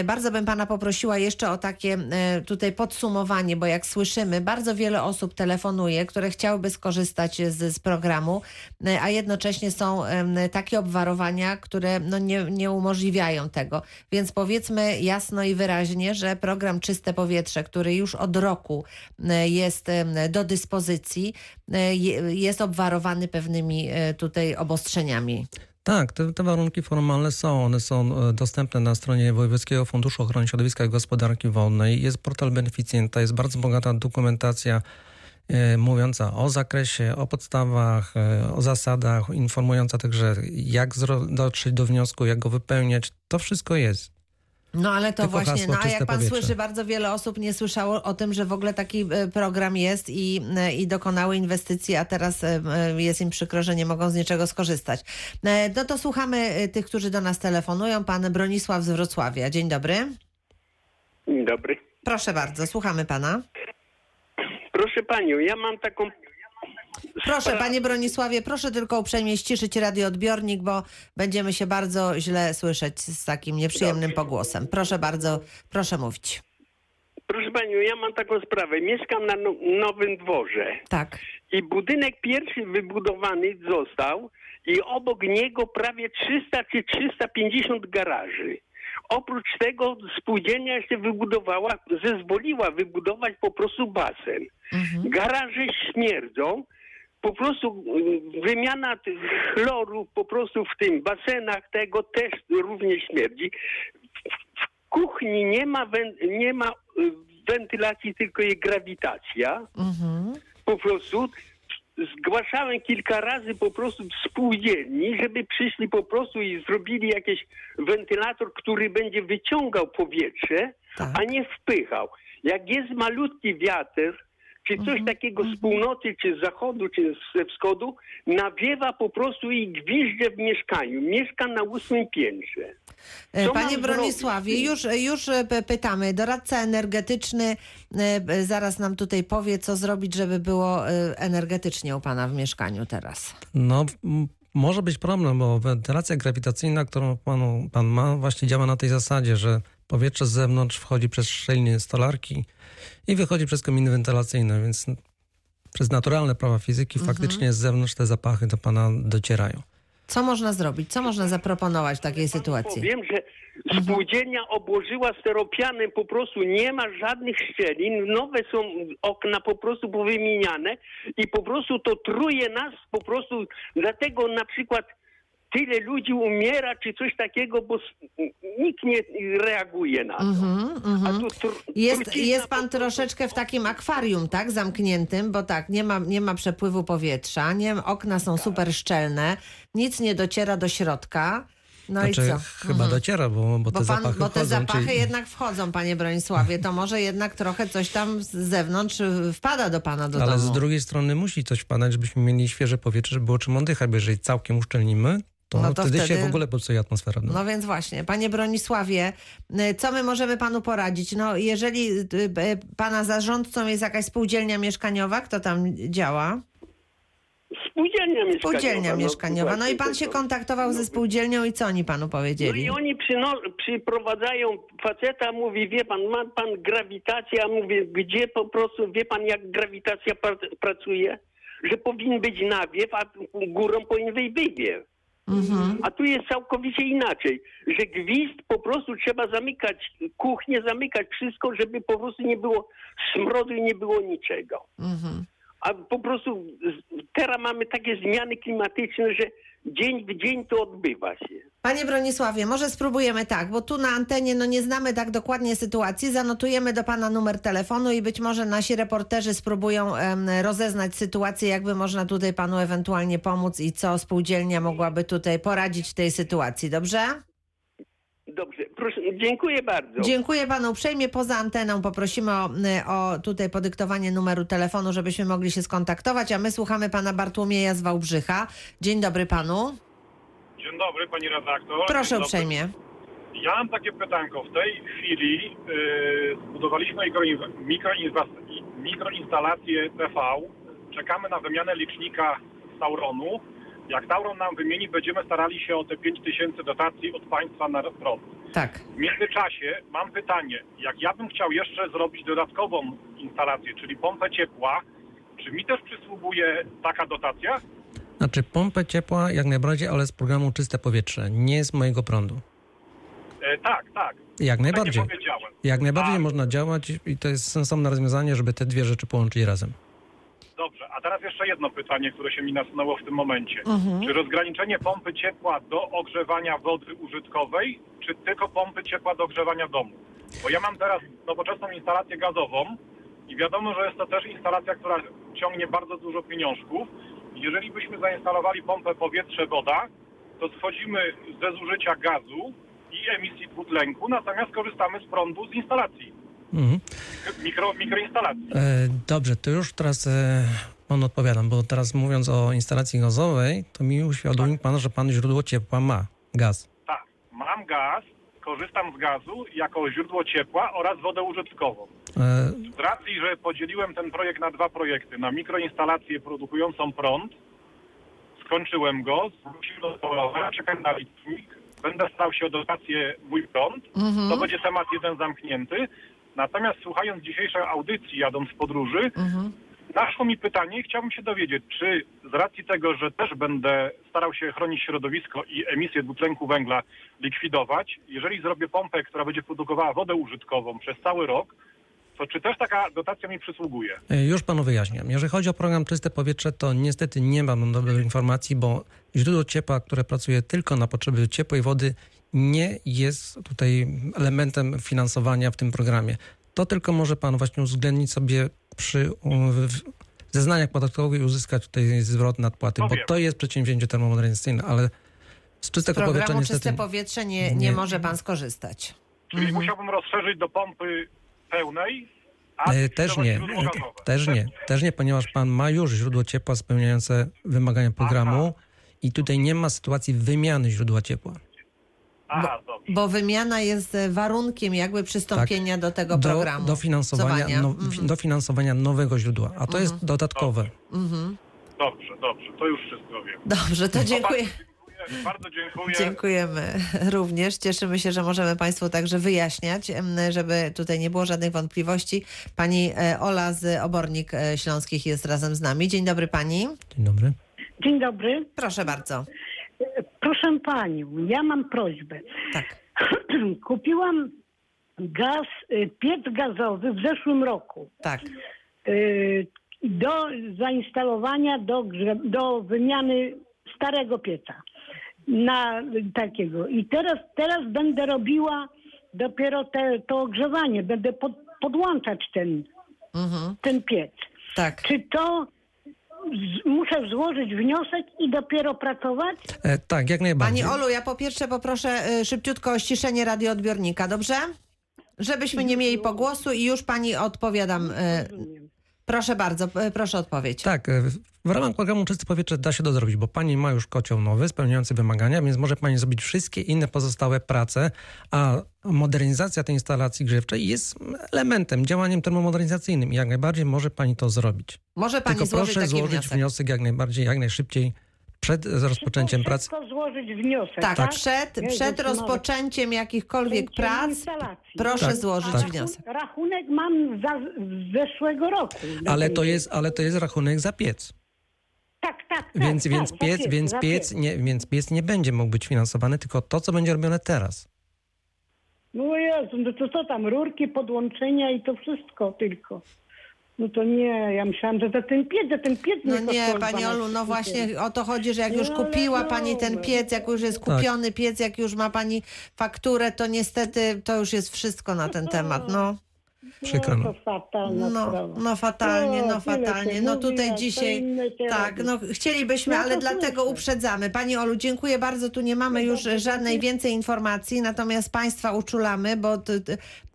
Bardzo bym pana poprosiła jeszcze o takie tutaj podsumowanie, bo jak słyszymy, bardzo wiele osób telefonuje, które chciałyby skorzystać z, z programu, a jednocześnie są takie obwarowania, które no nie, nie umożliwiają tego. Więc powiedzmy jasno i wyraźnie, że program Czyste Powietrze, który już od roku jest do dyspozycji, e, je- jest obwarowany pewnymi e, tutaj obostrzeniami. Tak, te, te warunki formalne są. One są e, dostępne na stronie Wojewódzkiego Funduszu Ochrony Środowiska i Gospodarki Wodnej. Jest portal beneficjenta, jest bardzo bogata dokumentacja mówiąca o zakresie, o podstawach, o zasadach, informująca także jak dotrzeć do wniosku, jak go wypełniać. To wszystko jest. No ale to właśnie, hasło no a jak pan powietrze. słyszy, bardzo wiele osób nie słyszało o tym, że w ogóle taki e, program jest i, e, i dokonały inwestycji, a teraz e, jest im przykro, że nie mogą z niczego skorzystać. No to słuchamy tych, którzy do nas telefonują. Pan Bronisław z Wrocławia. Dzień dobry. Dzień dobry. Proszę bardzo, słuchamy pana. Proszę panią, ja mam taką. Proszę, panie Bronisławie, proszę tylko uprzejmie ściszyć radioodbiornik, bo będziemy się bardzo źle słyszeć z takim nieprzyjemnym pogłosem. Proszę bardzo, proszę mówić. Proszę panią, ja mam taką sprawę. Mieszkam na no, Nowym Dworze. Tak. I budynek pierwszy wybudowany został i obok niego prawie 300 czy 350 garaży. Oprócz tego spółdzielnia jeszcze wybudowała, zezwoliła wybudować po prostu basen. Garaże śmierdzą. Po prostu y, wymiana tych chloru po prostu w tym basenach tego też również śmierdzi. W kuchni nie ma, nie ma y, wentylacji, tylko jest grawitacja. Po prostu zgłaszałem kilka razy po prostu spółdzielni, żeby przyszli po prostu i zrobili jakiś wentylator, który będzie wyciągał powietrze, a nie wpychał. Jak jest malutki wiatr, czy coś takiego z północy, czy z zachodu, czy ze wschodu, nawiewa po prostu i gwizdże w mieszkaniu. Mieszka na ósmym piętrze. E, Co Panie Bronisławie, już, już e, pytamy. Doradca energetyczny e, zaraz nam tutaj powie, co zrobić, żeby było energetycznie u pana w mieszkaniu teraz. No, może być problem, bo wentylacja grawitacyjna, którą panu, pan ma, właśnie działa na tej zasadzie, że powietrze z zewnątrz wchodzi przez szczelnie stolarki i wychodzi przez kominy wentylacyjne, więc przez naturalne prawa fizyki faktycznie z zewnątrz te zapachy do pana docierają. Co można zrobić? Co można zaproponować w takiej sytuacji? Powiem, że spółdzielnia obłożyła steropianem, po prostu nie ma żadnych szczelin, nowe są okna po prostu powymieniane i po prostu to truje nas po prostu, dlatego na przykład tyle ludzi umiera czy coś takiego, bo nikt nie reaguje na to. Mhm, mhm. A tu tr- Jest, jest pan troszeczkę w takim akwarium, tak? Zamkniętym, bo tak, nie ma, nie ma przepływu powietrza, nie, okna są super szczelne, nic nie dociera do środka. No znaczy, i co? chyba Mhm. dociera, bo, bo te Bo, pan, zapachy bo te wchodzą, zapachy czyli- jednak wchodzą, panie Bronisławie, to może jednak trochę coś tam z zewnątrz y, wpada do pana do Ale domu. z drugiej strony musi coś wpadać, żebyśmy mieli świeże powietrze, żeby było czym oddychać, bo jeżeli całkiem uszczelnimy, to, No to wtedy, się wtedy- w ogóle popsuje atmosfera. domu. No więc właśnie, panie Bronisławie, y, co my możemy panu poradzić? No jeżeli y, y, pana zarządcą jest jakaś spółdzielnia mieszkaniowa, kto tam działa? Spółdzielnia mieszkaniowa. Spółdzielnia no, mieszkaniowa. No i pan się kontaktował ze spółdzielnią i co oni panu No powiedzieli? i oni przyno- przyprowadzają faceta, mówi, wie pan, ma pan grawitację, a mówię, gdzie po prostu, wie pan jak grawitacja pra- pracuje? Że powinien być nawiew, a górą powinien być wywiew. Mhm. A tu jest całkowicie inaczej, że gwizd po prostu trzeba zamykać kuchnię, zamykać wszystko, żeby po prostu nie było smrodu i nie było niczego. Mhm. A po prostu teraz mamy takie zmiany klimatyczne, że dzień w dzień to odbywa się. Panie Bronisławie, może spróbujemy tak, bo tu na antenie no nie znamy tak dokładnie sytuacji. Zanotujemy do pana numer telefonu i być może nasi reporterzy spróbują em, rozeznać sytuację, jakby można tutaj panu ewentualnie pomóc i co spółdzielnia mogłaby tutaj poradzić w tej sytuacji, dobrze? Dobrze, proszę, dziękuję bardzo. Dziękuję panu uprzejmie. Poza anteną poprosimy o, o tutaj podyktowanie numeru telefonu, żebyśmy mogli się skontaktować, a my słuchamy pana Bartłomieja z Wałbrzycha. Dzień dobry panu. Dzień dobry, pani redaktor. Proszę Dzień dobry. uprzejmie. Ja mam takie pytanko. W tej chwili yy, zbudowaliśmy mikroinstalację TV. Czekamy na wymianę licznika z Tauronu. Jak Tauron nam wymieni, będziemy starali się o te 5 tysięcy dotacji od państwa na prąd. Tak. W międzyczasie mam pytanie. Jak ja bym chciał jeszcze zrobić dodatkową instalację, czyli pompę ciepła, czy mi też przysługuje taka dotacja? Znaczy pompę ciepła jak najbardziej, ale z programu Czyste Powietrze, nie z mojego prądu. E, tak, tak. Jak najbardziej. Tak nie powiedziałem. Jak najbardziej można działać i to jest sensowne rozwiązanie, żeby te dwie rzeczy połączyć razem. Dobrze, a teraz jeszcze jedno pytanie, które się mi nasunęło w tym momencie. Mhm. Czy rozgraniczenie pompy ciepła do ogrzewania wody użytkowej, czy tylko pompy ciepła do ogrzewania domu? Bo ja mam teraz nowoczesną instalację gazową i wiadomo, że jest to też instalacja, która ciągnie bardzo dużo pieniążków. Jeżeli byśmy zainstalowali pompę powietrze-woda, to schodzimy ze zużycia gazu i emisji dwutlenku, natomiast korzystamy z prądu z instalacji, Mhm. mikro, mikroinstalacji. E, Dobrze, to już teraz e, pan odpowiadam, bo teraz mówiąc o instalacji gazowej, to mi uświadomił pan, że pan źródło ciepła ma, gaz. Tak, mam gaz, korzystam z gazu jako źródło ciepła oraz wodę użytkową. E, Z racji, że podzieliłem ten projekt na dwa projekty, na mikroinstalację produkującą prąd, skończyłem go, zwróciłem do połowy, czekam na licznik, będę starał się o dotację mój prąd, Mhm. to będzie temat jeden zamknięty. Natomiast słuchając dzisiejszej audycji, jadąc w podróży, Mhm. naszło mi pytanie i chciałbym się dowiedzieć, czy z racji tego, że też będę starał się chronić środowisko i emisję dwutlenku węgla likwidować, jeżeli zrobię pompę, która będzie produkowała wodę użytkową przez cały rok, to czy też taka dotacja mi przysługuje? e, już panu wyjaśniam. Jeżeli chodzi o program Czyste Powietrze, to niestety nie mam dobrych informacji, bo źródło ciepła, które pracuje tylko na potrzeby ciepłej wody, nie jest tutaj elementem finansowania w tym programie. To tylko może pan właśnie uwzględnić sobie przy um, zeznaniach podatkowych i uzyskać tutaj zwrot nadpłaty, No bo wiem. to jest przedsięwzięcie termomodernizacyjne, ale z czystego powietrza programu niestety... Czyste Powietrze nie, nie nie. może pan skorzystać. Czyli musiałbym rozszerzyć do pompy pełnej, a E, Też nie, gazowe. też nie, też nie, ponieważ pan ma już źródło ciepła spełniające wymagania programu i tutaj nie ma sytuacji wymiany źródła ciepła. Aha, dobrze. Bo wymiana jest e, warunkiem jakby przystąpienia do tego Tak. Do, programu. dofinansowania, no, Mhm. dofinansowania nowego źródła, a to jest dodatkowe. Mhm. Dobrze, dobrze, to już wszystko wiem. Dobrze, to dziękuję. Bardzo, dziękuję. Dziękujemy również. Cieszymy się, że możemy Państwu także wyjaśniać, żeby tutaj nie było żadnych wątpliwości. Pani e, Ola z Obornik e, Śląskich jest razem z nami. Dzień dobry Pani. Dzień dobry. Dzień dobry. Proszę bardzo. Proszę panią, ja mam prośbę. Tak. Kupiłam gaz, y, piec gazowy w zeszłym roku. Tak. Y, Do zainstalowania, do, do wymiany starego pieca. Na takiego. I teraz, teraz będę robiła dopiero te, to ogrzewanie. Będę pod, podłączać ten, Mhm. ten piec. Tak. Czy to muszę złożyć wniosek i dopiero pracować? E, tak, jak najbardziej. Pani Olu, ja po pierwsze poproszę e, szybciutko o ściszenie radioodbiornika, dobrze? Żebyśmy nie mieli pogłosu i już Pani odpowiadam. e, Proszę bardzo, proszę odpowiedź. Tak, e, w ramach programu Czyste Powietrze da się to zrobić, bo pani ma już kocioł nowy, spełniający wymagania, więc może pani zrobić wszystkie inne pozostałe prace, a modernizacja tej instalacji grzewczej jest elementem, działaniem termomodernizacyjnym i jak najbardziej może pani to zrobić. Może Pani Tylko złożyć proszę taki złożyć wniosek. wniosek jak najbardziej, jak najszybciej przed rozpoczęciem pracy. Tylko złożyć wniosek, Tak, tak? przed, Nie, przed rozpoczęciem jakichkolwiek prac instalacji. proszę Tak, złożyć tak. wniosek. Rachunek mam za, z zeszłego roku. Ale to jest, ale to jest rachunek za piec. Tak, tak, tak. Więc, tak, więc, piec, piec, więc, za piec nie, więc piec nie będzie mógł być finansowany, tylko to, co będzie robione teraz. No Jezu, no to co tam, rurki, podłączenia i to wszystko tylko. No to nie, ja myślałam, że za ten piec, za ten piec No nie, Pani 12 Olu, no właśnie o to chodzi, że jak już No ale kupiła Pani ten piec, jak już jest Tak. kupiony piec, jak już ma Pani fakturę, to niestety to już jest wszystko na ten temat. No, Przykro. No No. to fatalna no, sprawa. no fatalnie, no się fatalnie. No tutaj a co dzisiaj, tak, no chcielibyśmy, No ale dlatego słyszę. uprzedzamy. Pani Olu, dziękuję bardzo. Tu nie mamy już żadnej więcej informacji, natomiast Państwa uczulamy, bo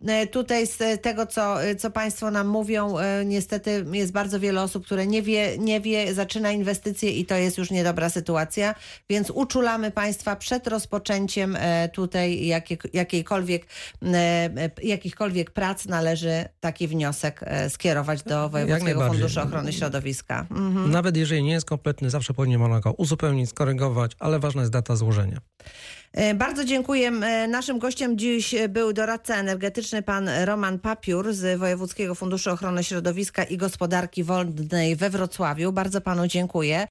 e, tutaj z tego, co, co Państwo nam mówią, e, niestety jest bardzo wiele osób, które nie wie, nie wie, zaczyna inwestycje i to jest już niedobra sytuacja, więc uczulamy Państwa przed rozpoczęciem e, tutaj jakie, jakiejkolwiek, e, e, jakichkolwiek prac należy taki wniosek e, skierować do Wojewódzkiego. Funduszu Ochrony Środowiska. Mhm. Nawet jeżeli nie jest kompletny, zawsze powinien można go uzupełnić, skorygować, ale ważna jest data złożenia. E, Bardzo dziękuję. E, Naszym gościem dziś był doradca energetyczny pan Roman Papiur z Wojewódzkiego Funduszu Ochrony Środowiska i Gospodarki Wodnej we Wrocławiu. Bardzo panu dziękuję.